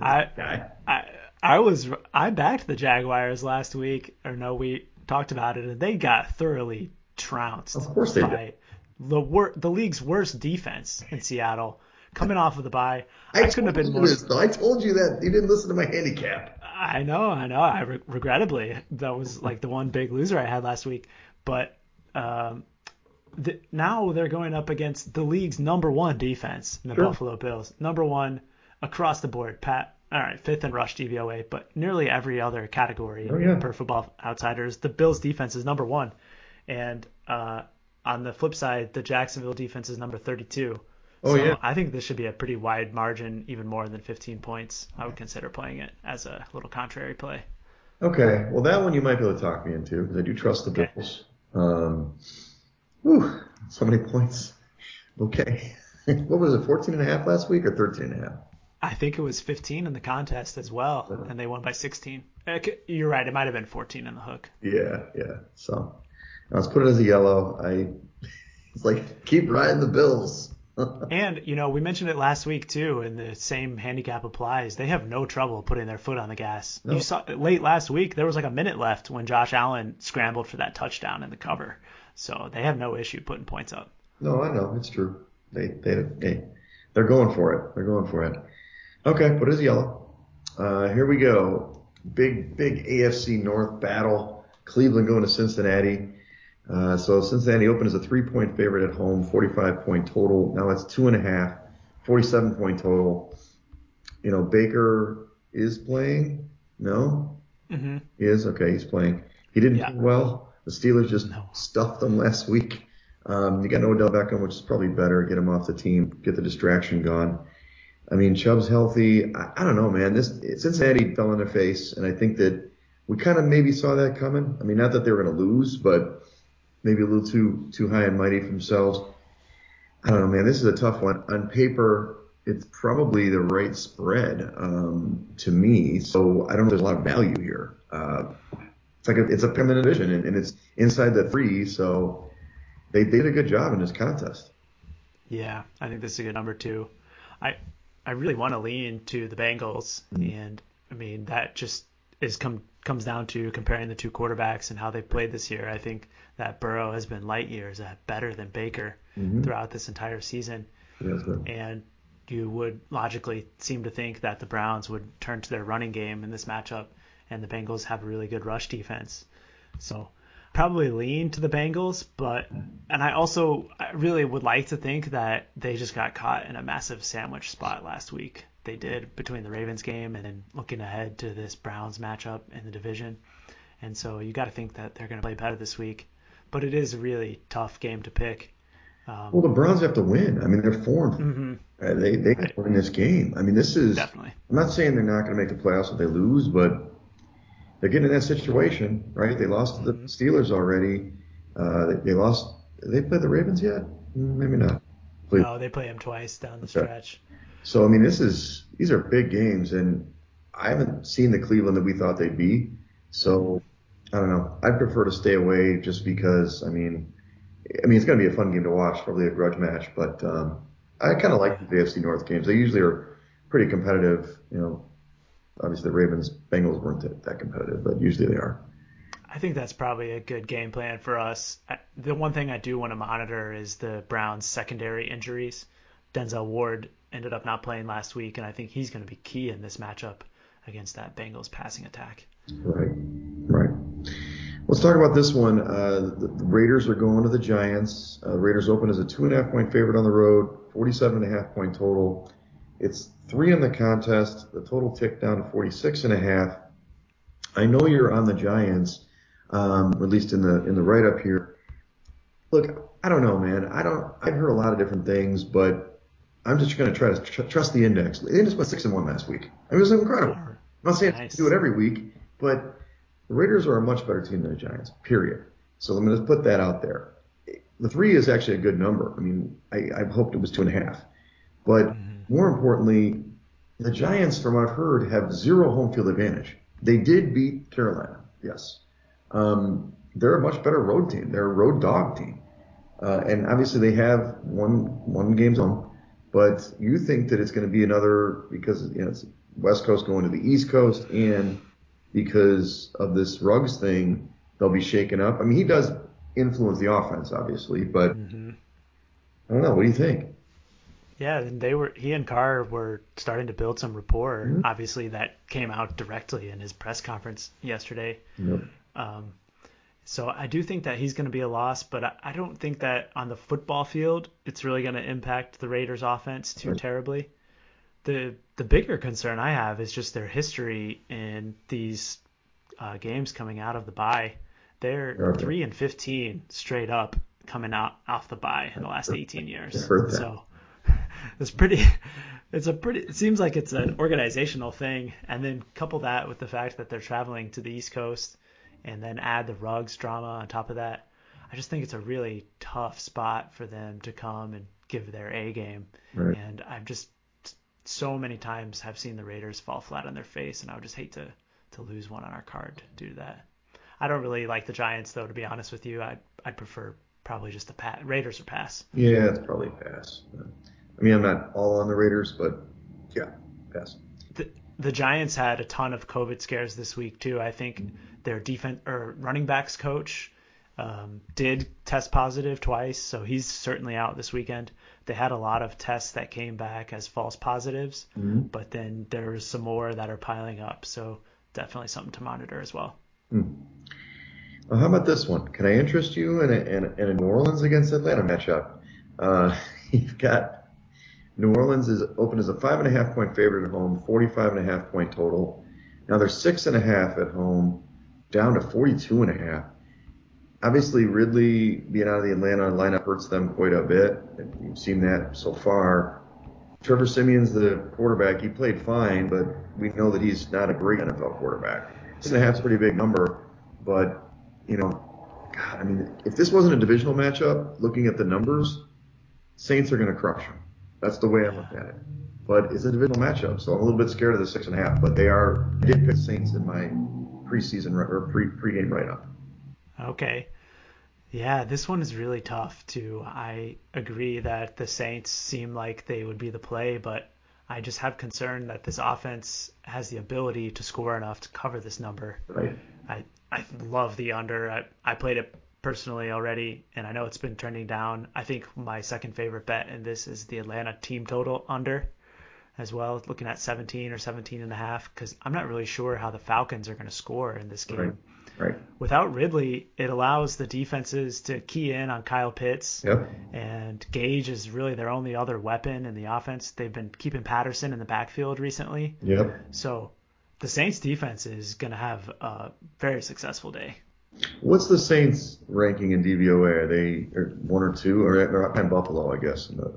I, I I was I backed the Jaguars last week, or no, we talked about it, and they got thoroughly trounced. Of course they by did. The wor- the league's worst defense in Seattle, coming off of the bye. I, I couldn't have been more. This, though. I told you that you didn't listen to my handicap. I know, I know. I re- regrettably that was like the one big loser I had last week, but um, the, now they're going up against the league's number one defense in the sure. Buffalo Bills. Number one across the board. Pat, all right, fifth in rush DVOA, but nearly every other category oh, yeah. per Football Outsiders, the Bills defense is number one, and uh, on the flip side, the Jacksonville defense is number 32. Oh so yeah. I think this should be a pretty wide margin, even more than 15 points. I would consider playing it as a little contrary play. Okay, well that one you might be able to talk me into because I do trust the okay. Bills. Um, whew, so many points. Okay. what was it, 14 and a half last week or 13 and a half? I think it was 15 in the contest as well, and they won by 16. You're right. It might have been 14 in the hook. Yeah, yeah. So let's put it as a yellow. I it's like keep riding the Bills. and you know, we mentioned it last week too, and the same handicap applies. They have no trouble putting their foot on the gas. No. You saw late last week there was like a minute left when Josh Allen scrambled for that touchdown in the cover, so they have no issue putting points up. No, I know it's true. They they they they're going for it. They're going for it. Okay, what is yellow. Uh, here we go. Big big AFC North battle. Cleveland going to Cincinnati. Uh, so Cincinnati opened as a three-point favorite at home, 45-point total. Now it's two and a half, 47-point total. You know, Baker is playing. No, mm-hmm. he is. Okay, he's playing. He didn't yeah. play well. The Steelers just no. stuffed them last week. Um, you got no Odell Beckham, which is probably better. Get him off the team. Get the distraction gone. I mean, Chubb's healthy. I, I don't know, man. This Cincinnati fell on their face, and I think that we kind of maybe saw that coming. I mean, not that they were going to lose, but maybe a little too too high and mighty for themselves. I don't know, man. This is a tough one. On paper, it's probably the right spread um, to me. So I don't know. There's a lot of value here. Uh, it's like a, it's a feminine division, and, and it's inside the three. So they, they did a good job in this contest. Yeah, I think this is a good number too. I I really want to lean to the Bengals, mm-hmm. and I mean that just is come comes down to comparing the two quarterbacks and how they played this year. I think that Burrow has been light years better than Baker mm-hmm. throughout this entire season. Yeah, and you would logically seem to think that the Browns would turn to their running game in this matchup, and the Bengals have a really good rush defense. So probably lean to the Bengals, but and I also I really would like to think that they just got caught in a massive sandwich spot last week they did between the Ravens game and then looking ahead to this Browns matchup in the division. And so you got to think that they're going to play better this week. But it is a really tough game to pick. Um, well, the Browns have to win. I mean, they're formed. Mm-hmm. Uh, they they right. win this game. I mean, this is definitely. I'm not saying they're not going to make the playoffs if they lose, but they're getting in that situation, right? They lost to the mm-hmm. Steelers already. Uh, they, they, lost. They played the Ravens yet? Mm, maybe not. Played. No, they play them twice down the okay. stretch. So I mean, this is these are big games, and I haven't seen the Cleveland that we thought they'd be. So I don't know. I prefer to stay away just because. I mean, I mean it's going to be a fun game to watch, probably a grudge match, but um, I kind of like the AFC North games. They usually are pretty competitive. You know, obviously the Ravens Bengals weren't that competitive, but usually they are. I think that's probably a good game plan for us. The one thing I do want to monitor is the Browns' secondary injuries. Denzel Ward ended up not playing last week, and I think he's going to be key in this matchup against that Bengals passing attack. Right, right. Let's talk about this one. Uh, the, the, Raiders are going to the Giants. Uh, Raiders open as a two and a half point favorite on the road, 47 and a half point total. It's three in the contest. The total ticked down to 46 and a half. I know you're on the Giants, um, at least in the in the write up here. Look, I don't know, man. I don't. I've heard a lot of different things, but I'm just going to try to tr- trust the index. The index went six and one last week. I mean, it was incredible. I'm not saying nice. do it every week, but the Raiders are a much better team than the Giants. Period. So let me just put that out there. The three is actually a good number. I mean, I, I hoped it was two and a half, but mm-hmm. more importantly, the Giants, from what I've heard, have zero home field advantage. They did beat Carolina, yes. Um, they're a much better road team. They're a road dog team. Uh, and obviously they have one one game's home, but you think that it's going to be another because you know it's West Coast going to the East Coast, and because of this Ruggs thing, they'll be shaken up. I mean, he does influence the offense, obviously, but mm-hmm. I don't know. What do you think? Yeah, and they were he and Carr were starting to build some rapport. Mm-hmm. Obviously, that came out directly in his press conference yesterday. Yep. Um, so I do think that he's going to be a loss, but I, don't think that on the football field it's really going to impact the Raiders' offense too right. terribly. The the bigger concern I have is just their history in these uh, games coming out of the bye. They're okay. three and fifteen straight up coming out off the bye in the last 18 years. So it's pretty. It's a pretty. It seems like it's an organizational thing, and then couple that with the fact that they're traveling to the East Coast and then add the Ruggs drama on top of that. I just think it's a really tough spot for them to come and give their A game. Right. And I've just so many times have seen the Raiders fall flat on their face, and I would just hate to to lose one on our card due to that. I don't really like the Giants though, to be honest with you. I'd I'd prefer probably just the pat Raiders or pass. Yeah, it's probably pass. I mean, I'm not all on the Raiders, but yeah, pass. The, the Giants had a ton of COVID scares this week too. I think their defense or running backs coach um, did test positive twice, so he's certainly out this weekend. They had a lot of tests that came back as false positives, mm-hmm. but then there's some more that are piling up. So definitely something to monitor as well. Mm. Well, how about this one? Can I interest you in a, in a, in a New Orleans against Atlanta matchup? Uh, you've got New Orleans is open as a five and a half point favorite at home, 45 and a half point total. Now they're six and a half at home down to 42 and a half. Obviously, Ridley being out of the Atlanta lineup hurts them quite a bit. You've seen that so far. Trevor Siemian's the quarterback. He played fine, but we know that he's not a great NFL quarterback. Six and a half is a pretty big number, but you know, God, I mean, if this wasn't a divisional matchup, looking at the numbers, Saints are going to crush them. That's the way I look at it. But it's a divisional matchup, so I'm a little bit scared of the six and a half. But they are I did pick Saints in my preseason or pre pregame write up. Okay. Yeah, this one is really tough too. I agree that the Saints seem like they would be the play, but I just have concern that this offense has the ability to score enough to cover this number. Right. I I love the under. I, I played it personally already, and I know it's been trending down. I think my second favorite bet in this is the Atlanta team total under as well, looking at 17 or 17 and a half, because I'm not really sure how the Falcons are going to score in this game. Right. Right. Without Ridley, it allows the defenses to key in on Kyle Pitts. Yep. And Gage is really their only other weapon in the offense. They've been keeping Patterson in the backfield recently. Yep. So the Saints defense is going to have a very successful day. What's the Saints ranking in DVOA? Are they one or two, or they're behind Buffalo, I guess, in the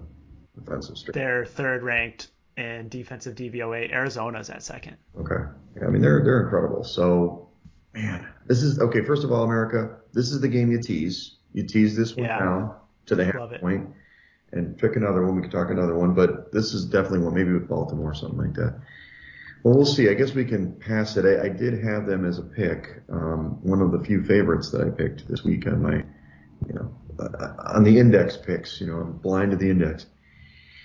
defensive strength? They're third ranked and defensive DVOA. Arizona's at second. Okay. Yeah, I mean they're they're incredible. So, man, this is okay. First of all, America, this is the game you tease. You tease this one yeah. down to the half point, and pick another one. We could talk another one, but this is definitely one. Maybe with Baltimore or something like that. Well, we'll see. I guess we can pass it. I, I did have them as a pick, um, one of the few favorites that I picked this week on my, you know, uh, on the index picks. You know, I'm blind to the index.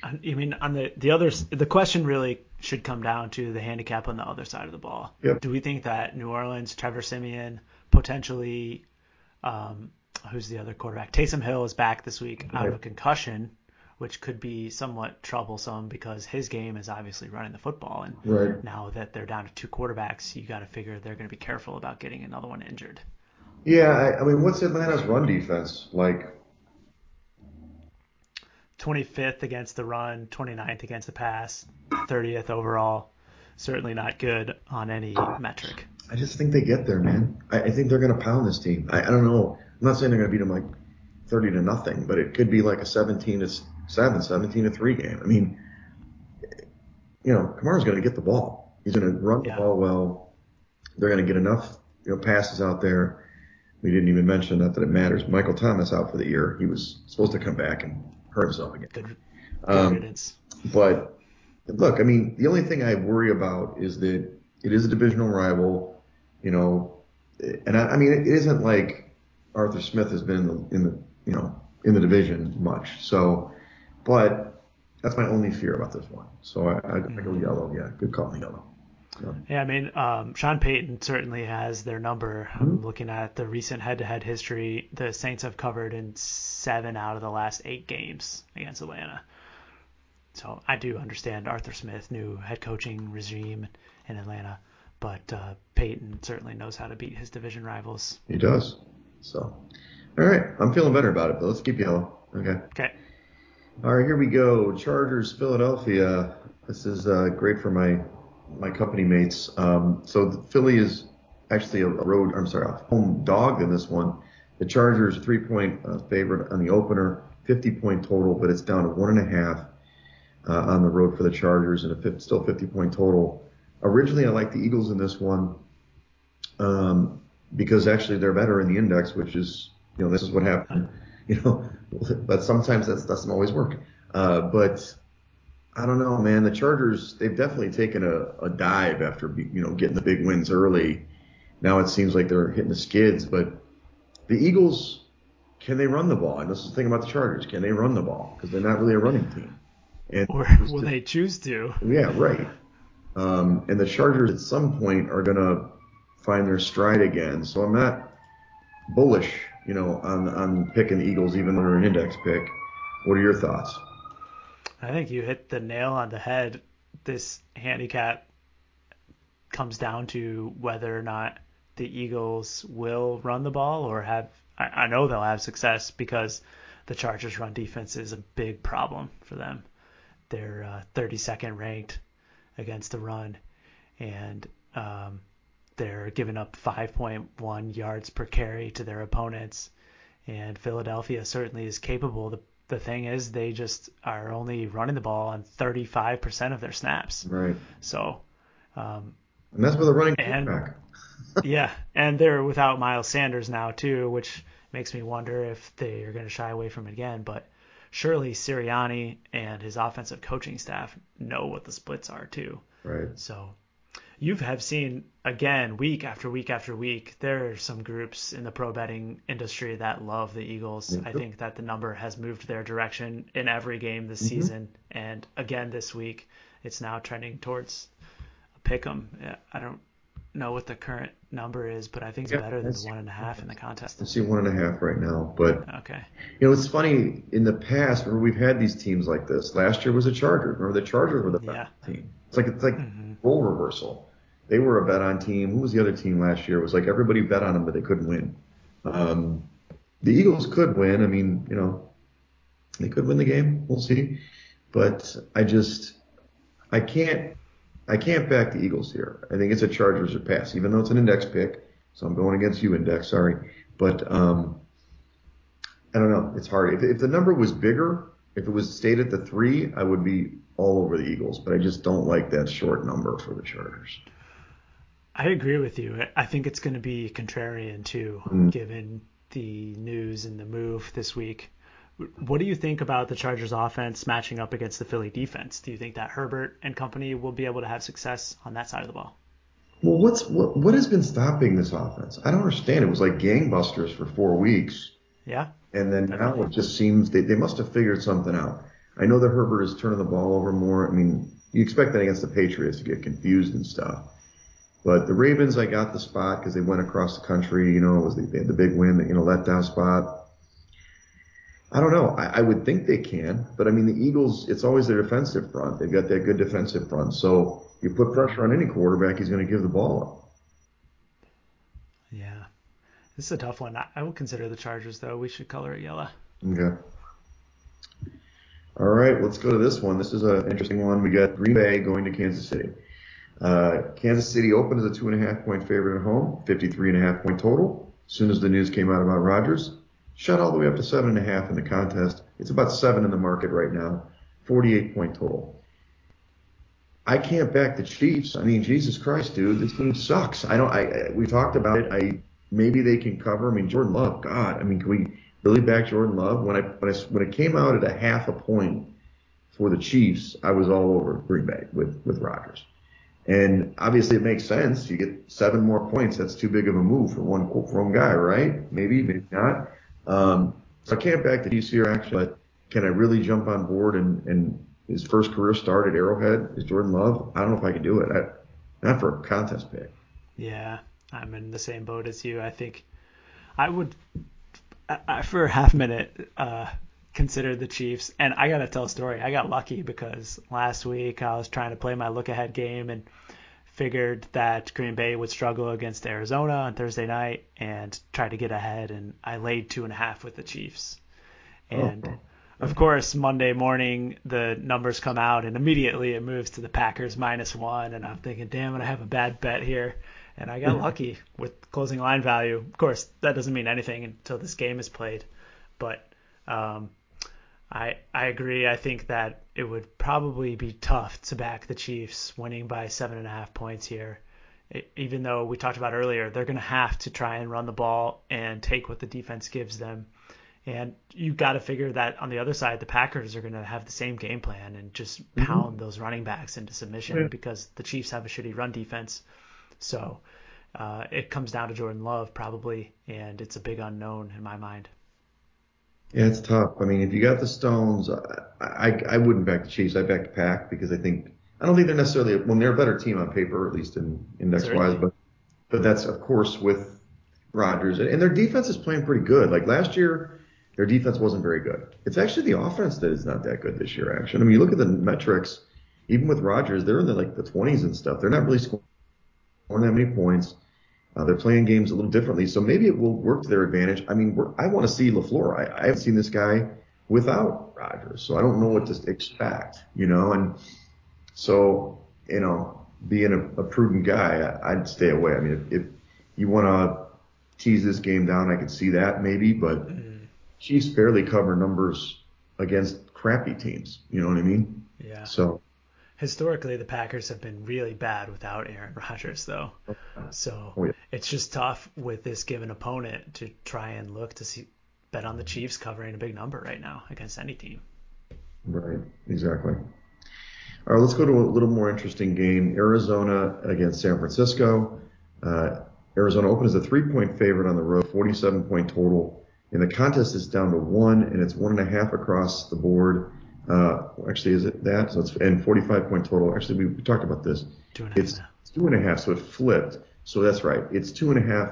I mean, on the the other, the question really should come down to the handicap on the other side of the ball. Yep. Do we think that New Orleans, Trevor Siemian, potentially, um, who's the other quarterback? Taysom Hill is back this week out of a concussion. Which could be somewhat troublesome because his game is obviously running the football. And right. now that they're down to two quarterbacks, you got to figure they're going to be careful about getting another one injured. Yeah, I, I mean, what's Atlanta's run defense like? 25th against the run, 29th against the pass, 30th overall. Certainly not good on any metric. I just think they get there, man. I, I think they're going to pound this team. I, I don't know. I'm not saying they're going to beat them like 30 to nothing, but it could be like a 17 to 7, 17 to 3 game. I mean, you know, Kamara's going to get the ball. He's going to run the yeah. ball well. They're going to get enough, you know, passes out there. We didn't even mention that that it matters. Michael Thomas out for the year. He was supposed to come back and hurt himself again. Good, good um, but look, I mean, the only thing I worry about is that it is a divisional rival, you know, and I, I mean, it isn't like Arthur Smith has been in the, in the, you know, in the division much. So, but that's my only fear about this one. So I, I, I go mm-hmm. yellow. Yeah, good call, yellow. Yeah. yeah, I mean, um, Sean Payton certainly has their number. Mm-hmm. I'm looking at the recent head-to-head history. The Saints have covered in seven out of the last eight games against Atlanta. So I do understand Arthur Smith, new head coaching regime in Atlanta, but uh, Payton certainly knows how to beat his division rivals. He does. So, all right, I'm feeling better about it, but let's keep yellow. Okay. Okay. All right, here we go. Chargers, Philadelphia. This is uh, great for my my company mates. Um, so Philly is actually a road. I'm sorry, a home dog in this one. The Chargers three point uh, favorite on the opener, 50 point total, but it's down to one and a half uh, on the road for the Chargers and a still 50 point total. Originally, I liked the Eagles in this one um, because actually they're better in the index, which is you know this is what happened. You know, but sometimes that doesn't always work. Uh, but I don't know, man. The Chargers, they've definitely taken a, a dive after, you know, getting the big wins early. Now it seems like they're hitting the skids, but the Eagles, can they run the ball? And this is the thing about the Chargers. Can they run the ball? Because they're not really a running team. And or will they choose to? Yeah, right. Um, and the Chargers at some point are going to find their stride again. So I'm not bullish, you know, on, on picking the Eagles, even though they're an index pick. What are your thoughts? I think you hit the nail on the head. This handicap comes down to whether or not the Eagles will run the ball or have. I, I know they'll have success because the Chargers' run defense is a big problem for them. They're uh, 32nd ranked against the run, and um, they're giving up 5.1 yards per carry to their opponents. And Philadelphia certainly is capable. The the thing is they just are only running the ball on 35% of their snaps. Right. So, um, and that's with a running and, yeah, and they're without Miles Sanders now too, which makes me wonder if they are going to shy away from it again. But surely Sirianni and his offensive coaching staff know what the splits are too. Right. So you have seen again week after week after week there are some groups in the pro betting industry that love the eagles mm-hmm. i think that the number has moved their direction in every game this mm-hmm. season and again this week it's now trending towards a pick 'em i don't know what the current number is but i think it's yeah, better than the one and a half in the contest i see one and a half right now but okay you know it's funny in the past where we've had these teams like this last year was a chargers remember the chargers were the yeah. team it's like it's like mm-hmm. role reversal they were a bet on team. Who was the other team last year? It was like everybody bet on them, but they couldn't win. Um, the Eagles could win. I mean, you know, they could win the game. We'll see. But I just, I can't, I can't back the Eagles here. I think it's a Chargers or pass, even though it's an index pick. So I'm going against you, index. Sorry, but um, I don't know. It's hard. If, if the number was bigger, if it was stayed at the three, I would be all over the Eagles. But I just don't like that short number for the Chargers. I agree with you. I think it's going to be contrarian too, mm. given the news and the move this week. What do you think about the Chargers offense matching up against the Philly defense? Do you think that Herbert and company will be able to have success on that side of the ball? Well, what's what, what has been stopping this offense? I don't understand. It was like gangbusters for four weeks. Yeah. And then definitely. now it just seems they, they must have figured something out. I know that Herbert is turning the ball over more. I mean, you expect that against the Patriots to get confused and stuff. But the Ravens, I got the spot because they went across the country. You know, it was the, they had the big win, you know, letdown spot. I don't know. I, I, would think they can, but I mean, the Eagles, it's always their defensive front. They've got that good defensive front. So you put pressure on any quarterback, he's going to give the ball up. Yeah. This is a tough one. I, I would consider the Chargers, though. We should color it yellow. Okay. All right, let's go to this one. This is an interesting one. We got Green Bay going to Kansas City. Uh, Kansas City opened as a two and a half point favorite at home, 53 and a half point total. As soon as the news came out about Rodgers, shot all the way up to seven and a half in the contest. It's about seven in the market right now, 48 point total. I can't back the Chiefs. I mean, Jesus Christ, dude, this team sucks. I don't. I we talked about it. I maybe they can cover. I mean, Jordan Love. God, I mean, can we really back Jordan Love? When I when I when it came out at a half a point for the Chiefs, I was all over Green Bay with with Rodgers. And obviously, it makes sense. You get seven more points. That's too big of a move for one for one guy, right? Maybe, maybe not. Um, so I can't back the Chiefs here, actually. But can I really jump on board and, and his first career start at Arrowhead is Jordan Love? I don't know if I can do it. I, not for a contest pick. Yeah, I'm in the same boat as you. I think I would, I, for a half minute, uh, consider the Chiefs. And I got to tell a story. I got lucky because last week I was trying to play my look ahead game and figured that Green Bay would struggle against Arizona on Thursday night and try to get ahead. And I laid two and a half with the Chiefs. And oh. of course, Monday morning the numbers come out and immediately it moves to the Packers minus one. And I'm thinking, damn it, I have a bad bet here. And I got lucky with closing line value. Of course, that doesn't mean anything until this game is played. But um, I I agree. I think that it would probably be tough to back the Chiefs winning by seven and a half points here. It, even though we talked about earlier, they're going to have to try and run the ball and take what the defense gives them. And you've got to figure that on the other side, the Packers are going to have the same game plan and just mm-hmm. pound those running backs into submission yeah. because the Chiefs have a shitty run defense. So uh, it comes down to Jordan Love probably, and it's a big unknown in my mind. Yeah, it's tough. I mean, if you got the Stones, I, I, I wouldn't back the Chiefs. I back the Pack because I think I don't think they're necessarily well, they're a better team on paper, at least in index wise. But but that's of course with Rodgers and their defense is playing pretty good. Like last year, their defense wasn't very good. It's actually the offense that is not that good this year. Actually, I mean, you look at the metrics, even with Rodgers, they're in the like the 20s and stuff. They're not really scoring that many points. Uh, they're playing games a little differently, so maybe it will work to their advantage. I mean, I want to see LaFleur. I, I haven't seen this guy without Rodgers, so I don't know what to expect, you know. And so, you know, being a, a prudent guy, I, would stay away. I mean, if, if you want to tease this game down, I could see that maybe, but mm. Chiefs barely cover numbers against crappy teams. You know what I mean? Yeah. So historically the Packers have been really bad without Aaron Rodgers though. So oh, yeah. it's just tough with this given opponent to try and look to see bet on the Chiefs covering a big number right now against any team. Right, exactly. All right, let's go to a little more interesting game. Arizona against San Francisco. Uh, Arizona opens a three-point favorite on the road, 47-point total. And the contest is down to one, and it's one and a half across the board. Uh, actually, is it that? So it's and 45 point total. Actually, we, we talked about this. Two and a half. It's two and a half, so it flipped. So that's right. It's two and a half.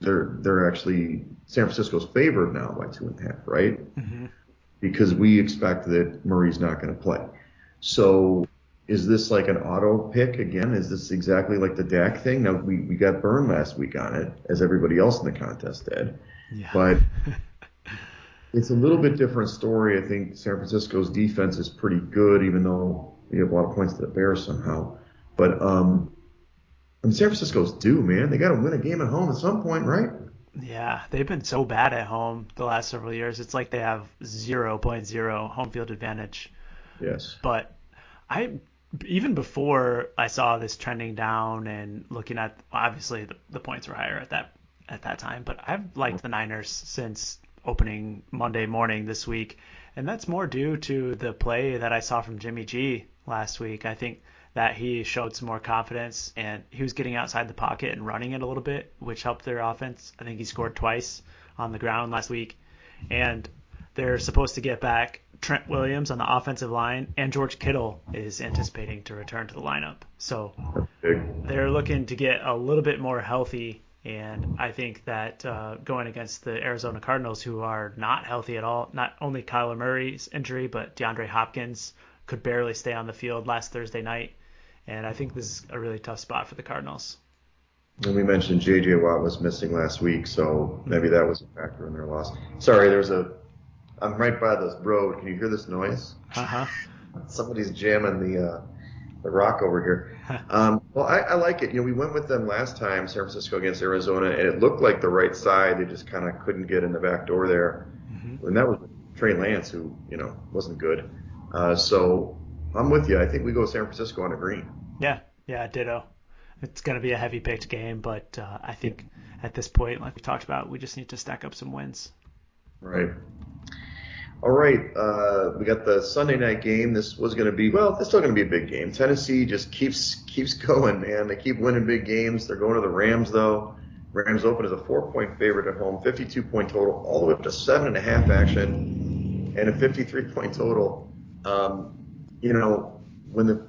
They're they're actually San Francisco's favored now by two and a half, right? Mm-hmm. Because we expect that Murray's not going to play. So is this like an auto pick again? Is this exactly like the Dak thing? Now we, we got burned last week on it, as everybody else in the contest did. Yeah. But it's a little bit different story. I think San Francisco's defense is pretty good, even though you have a lot of points to the Bears somehow. But um, I mean, San Francisco's due, man. They got to win a game at home at some point, right? Yeah, they've been so bad at home the last several years. It's like they have 0.0 home field advantage. Yes. But I even before I saw this trending down and looking at obviously the, the points were higher at that at that time, but I've liked the Niners since opening Monday morning this week. And that's more due to the play that I saw from Jimmy G last week. I think that he showed some more confidence and he was getting outside the pocket and running it a little bit, which helped their offense. I think he scored twice on the ground last week. And they're supposed to get back Trent Williams on the offensive line, and George Kittle is anticipating to return to the lineup. So they're looking to get a little bit more healthy And I think that uh, going against the Arizona Cardinals, who are not healthy at all, not only Kyler Murray's injury, but DeAndre Hopkins could barely stay on the field last Thursday night. And I think this is a really tough spot for the Cardinals. And we mentioned J.J. Watt was missing last week, so maybe that was a factor in their loss. Sorry, there's a. I'm right by this road. Can you hear this noise? Uh huh. Somebody's jamming the uh, the rock over here. Um, well, I, I like it. You know, we went with them last time, San Francisco against Arizona, and it looked like the right side. They just kind of couldn't get in the back door there, mm-hmm. and that was Trey Lance, who you know wasn't good. Uh, so I'm with you. I think we go San Francisco on a green. Yeah, yeah, ditto. It's going to be a heavy picked game, but uh, I think at this point, like we talked about, we just need to stack up some wins. Right. All right, uh, we got the Sunday night game. This was going to be well. It's still going to be a big game. Tennessee just keeps keeps going, man. They keep winning big games. They're going to the Rams though. Rams open as a four point favorite at home, 52 point total, all the way up to seven and a half action, and a 53 point total. Um, you know, when the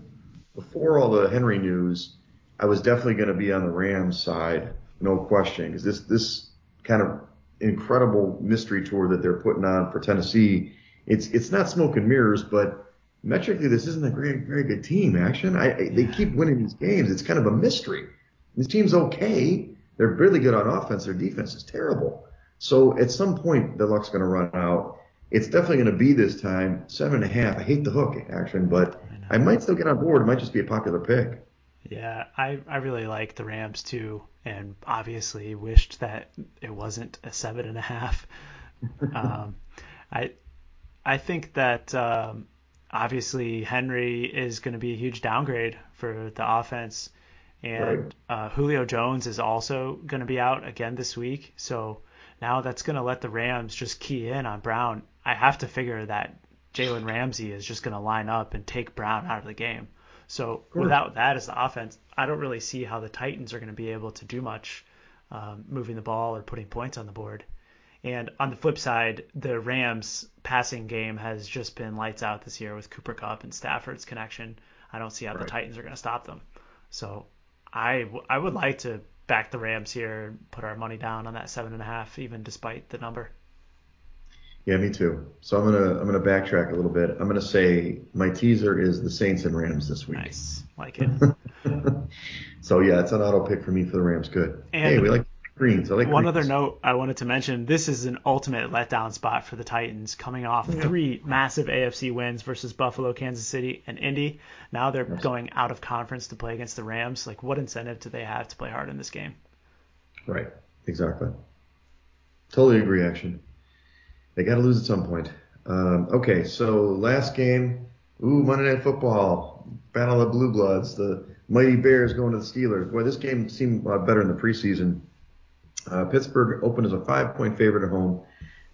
before all the Henry news, I was definitely going to be on the Rams side, no question, because this this kind of incredible mystery tour that they're putting on for Tennessee. It's it's not smoke and mirrors, but metrically this isn't a very very good team. Action, I, I, they keep winning these games. It's kind of a mystery. This team's okay. They're really good on offense. Their defense is terrible. So at some point the luck's going to run out. It's definitely going to be this time seven and a half. I hate the hook action, but I, I might still get on board. It might just be a popular pick. Yeah, I, I really like the Rams too, and obviously wished that it wasn't a seven and a half. um, I I think that um, obviously Henry is going to be a huge downgrade for the offense, and right. uh, Julio Jones is also going to be out again this week. So now that's going to let the Rams just key in on Brown. I have to figure that Jalen Ramsey is just going to line up and take Brown out of the game. So without that as the offense, I don't really see how the Titans are going to be able to do much um, moving the ball or putting points on the board. And on the flip side, the Rams passing game has just been lights out this year with Cooper Kupp and Stafford's connection. I don't see how right. the Titans are going to stop them. So I, I would like to back the Rams here and put our money down on that seven and a half, even despite the number. Yeah, me too. So I'm gonna I'm gonna backtrack a little bit. I'm gonna say my teaser is the Saints and Rams this week. Nice, like it. so yeah, it's an auto pick for me for the Rams. Good. And hey, we like greens. I like one greens. other note I wanted to mention: this is an ultimate letdown spot for the Titans, coming off yeah. three massive AFC wins versus Buffalo, Kansas City, and Indy. Now they're yes. going out of conference to play against the Rams. Like, what incentive do they have to play hard in this game? Right. Exactly. Totally agree, action. They got to lose at some point. Um, okay, so last game, ooh, Monday Night Football, Battle of Blue Bloods, the Mighty Bears going to the Steelers. Boy, this game seemed a lot better in the preseason. Uh, Pittsburgh opened as a five-point favorite at home,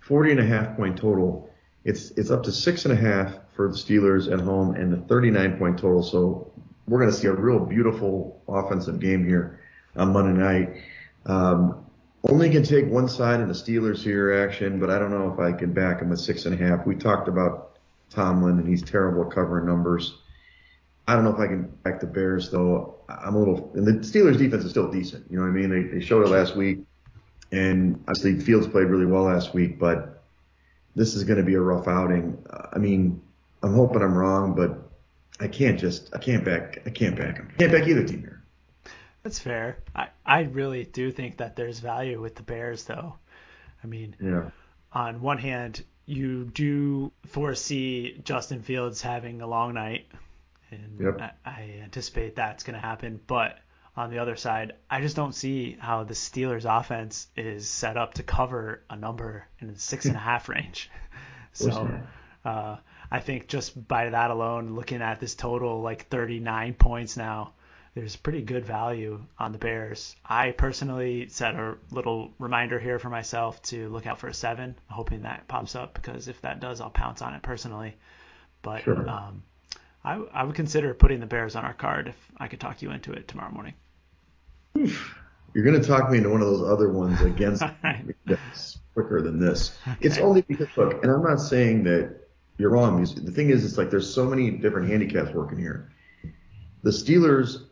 40 and a half point total. It's it's up to six and a half for the Steelers at home and the 39 point total. So we're going to see a real beautiful offensive game here on Monday night. Um, only can take one side in the Steelers here action, but I don't know if I can back him at six and a half. We talked about Tomlin and he's terrible at covering numbers. I don't know if I can back the Bears though. I'm a little, and the Steelers defense is still decent. You know what I mean? They, they showed it last week, and obviously Fields played really well last week, but this is going to be a rough outing. I mean, I'm hoping I'm wrong, but I can't just, I can't back, I can't back him. I can't back either team here. That's fair. I, I really do think that there's value with the Bears, though. I mean, yeah. on one hand, you do foresee Justin Fields having a long night, and yep. I, I anticipate that's going to happen. But on the other side, I just don't see how the Steelers' offense is set up to cover a number in the six and a half range. So uh, I think just by that alone, looking at this total, like 39 points now, there's pretty good value on the Bears. I personally set a little reminder here for myself to look out for a seven, hoping that pops up because if that does, I'll pounce on it personally. But sure. um, I, I would consider putting the Bears on our card if I could talk you into it tomorrow morning. You're going to talk me into one of those other ones against that's quicker than this. Okay. It's only because look, and I'm not saying that you're wrong. The thing is, it's like there's so many different handicaps working here. The Steelers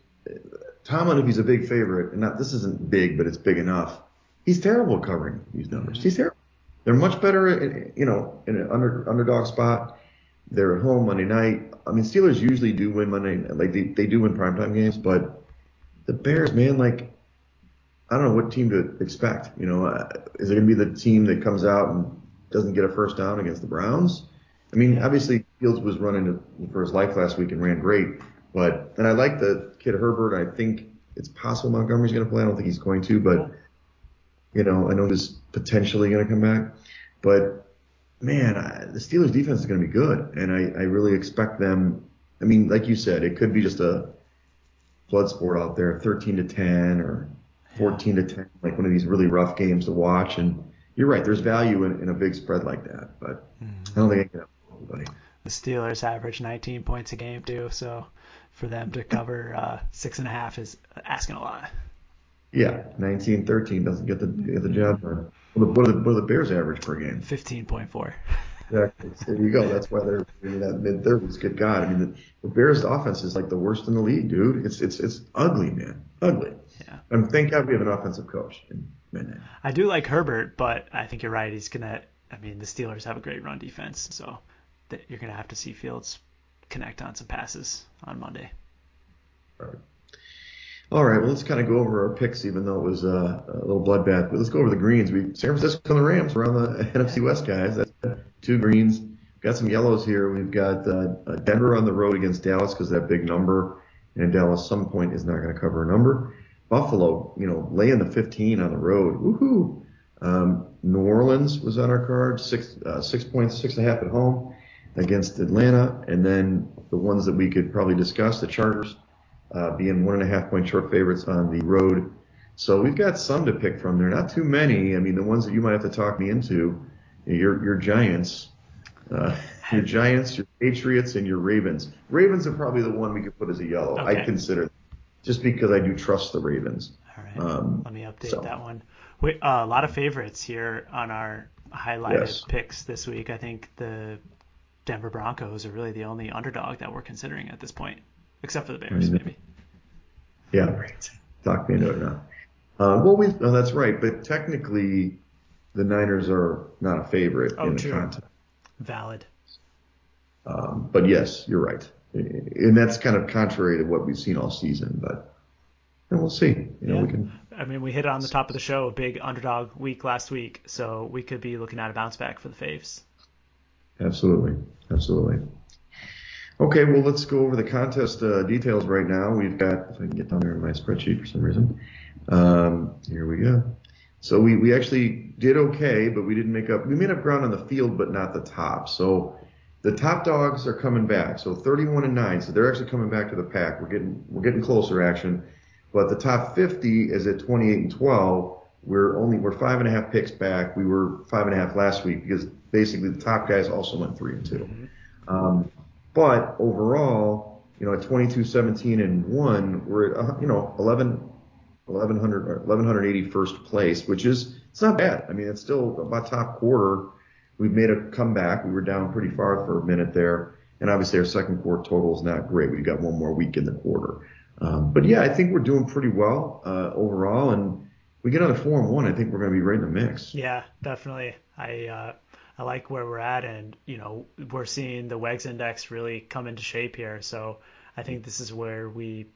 Tomlin, if he's a big favorite, and not this isn't big, but it's big enough, he's terrible covering these numbers. He's terrible. They're much better, in, you know, in an under, underdog spot. They're at home Monday night. I mean, Steelers usually do win Monday, like they, they do win primetime games, but the Bears, man, like I don't know what team to expect. You know, uh, is it going to be the team that comes out and doesn't get a first down against the Browns? I mean, obviously Fields was running for his life last week and ran great, but and I like the kid Herbert. I think it's possible Montgomery's going to play. I don't think he's going to, but you know, I know he's potentially going to come back. But man, I, the Steelers defense is going to be good, and I, I really expect them. I mean, like you said, it could be just a blood sport out there, 13 to 10 or 14 to 10, like one of these really rough games to watch. And you're right, there's value in, in a big spread like that, but mm-hmm. I don't think I can help everybody. The Steelers average 19 points a game too, so for them to cover uh, six and a half is asking a lot. Yeah, 19-13 doesn't get the get the job done. What are the, what are the Bears average per game? 15.4. Exactly. There you go. That's why they're in that mid thirties. Good God. I mean, the, the Bears' offense is like the worst in the league, dude. It's it's it's ugly, man. Ugly. Yeah. And thank God we have an offensive coach in I do like Herbert, but I think you're right. He's gonna. I mean, the Steelers have a great run defense, so you're gonna have to see Fields connect on some passes on Monday. All right. Well, let's kind of go over our picks, even though it was uh, a little bloodbath. But let's go over the greens. We San Francisco and the Rams. We're on the NFC West, guys. That's two greens. We've got some yellows here. We've got uh, Denver on the road against Dallas because that big number, and Dallas some point is not going to cover a number. Buffalo, you know, laying the 15 on the road. Woohoo! Um, New Orleans was on our card, six uh, six points, six and a half at home against Atlanta, and then the ones that we could probably discuss, the Chargers uh, being one and a half point short favorites on the road. So we've got some to pick from there. Not too many. I mean, the ones that you might have to talk me into, your your Giants, uh, your Giants, your Patriots, and your Ravens. Ravens are probably the one we could put as a yellow. Okay. I consider, just because I do trust the Ravens. All right. Um, Let me update so. that one. Wait, uh, a lot of favorites here on our highlighted yes. picks this week. I think the Denver Broncos are really the only underdog that we're considering at this point except for the Bears, mm-hmm. maybe. Yeah, right. Talk me into it now. Uh, well, we oh, that's right, but technically, the Niners are not a favorite oh, in true. the contest. Valid. Um, but yes, you're right, and that's kind of contrary to what we've seen all season. But and we'll see. You know, yeah. we can. I mean, we hit it on the top of the show, a big underdog week last week, so we could be looking at a bounce back for the Faves. Absolutely, absolutely. Okay, well, let's go over the contest uh, details right now. We've got, if I can get down there in my spreadsheet for some reason. Um, here we go. So we, we actually did okay, but we didn't make up, we made up ground on the field, but not the top. So the top dogs are coming back. So 31 and 9. So they're actually coming back to the pack. We're getting, we're getting closer action. But the top 50 is at 28 and 12. We're only, we're five and a half picks back. We were five and a half last week because basically the top guys also went three and 2 mm-hmm. Um, but overall, you know, at 22, 17, and one, we're at, uh, you know, 11, 1100, 1180 first place, which is, it's not bad. I mean, it's still about top quarter. We've made a comeback. We were down pretty far for a minute there. And obviously our second quarter total is not great. We've got one more week in the quarter. Um, but yeah, I think we're doing pretty well, uh, overall. And we get another four and one. I think we're going to be right in the mix. Yeah, definitely. I, uh, I like where we're at, and you know we're seeing the WEGS index really come into shape here. So I think this is where we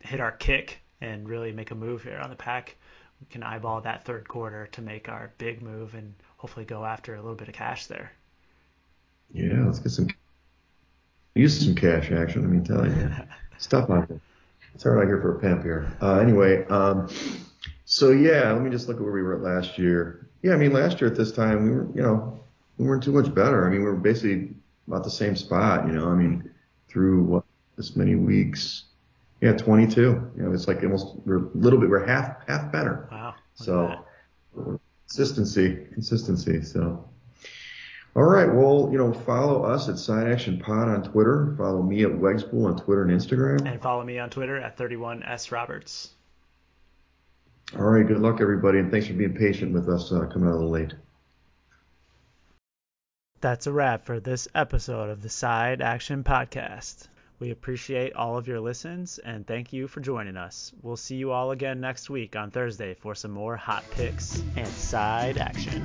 hit our kick and really make a move here on the pack. We can eyeball that third quarter to make our big move and hopefully go after a little bit of cash there. Yeah, let's get some use some cash action. I mean, tell you stuff on it. It's hard out here for a pimp here. Uh, anyway, um, so yeah, let me just look at where we were at last year. Yeah, I mean, last year at this time we were, you know, we weren't too much better. I mean, we were basically about the same spot, you know. I mean, through what this many weeks, yeah, 22. You know, it's like almost we're a little bit we're half half better. Wow. So consistency, consistency. So. All right. Well, you know, follow us at Side Action Pod on Twitter. Follow me at Wegspool on Twitter and Instagram. And follow me on Twitter at 31S Roberts. All right. Good luck, everybody, and thanks for being patient with us uh, coming out of the late. That's a wrap for this episode of the Side Action Podcast. We appreciate all of your listens and thank you for joining us. We'll see you all again next week on Thursday for some more hot picks and side action.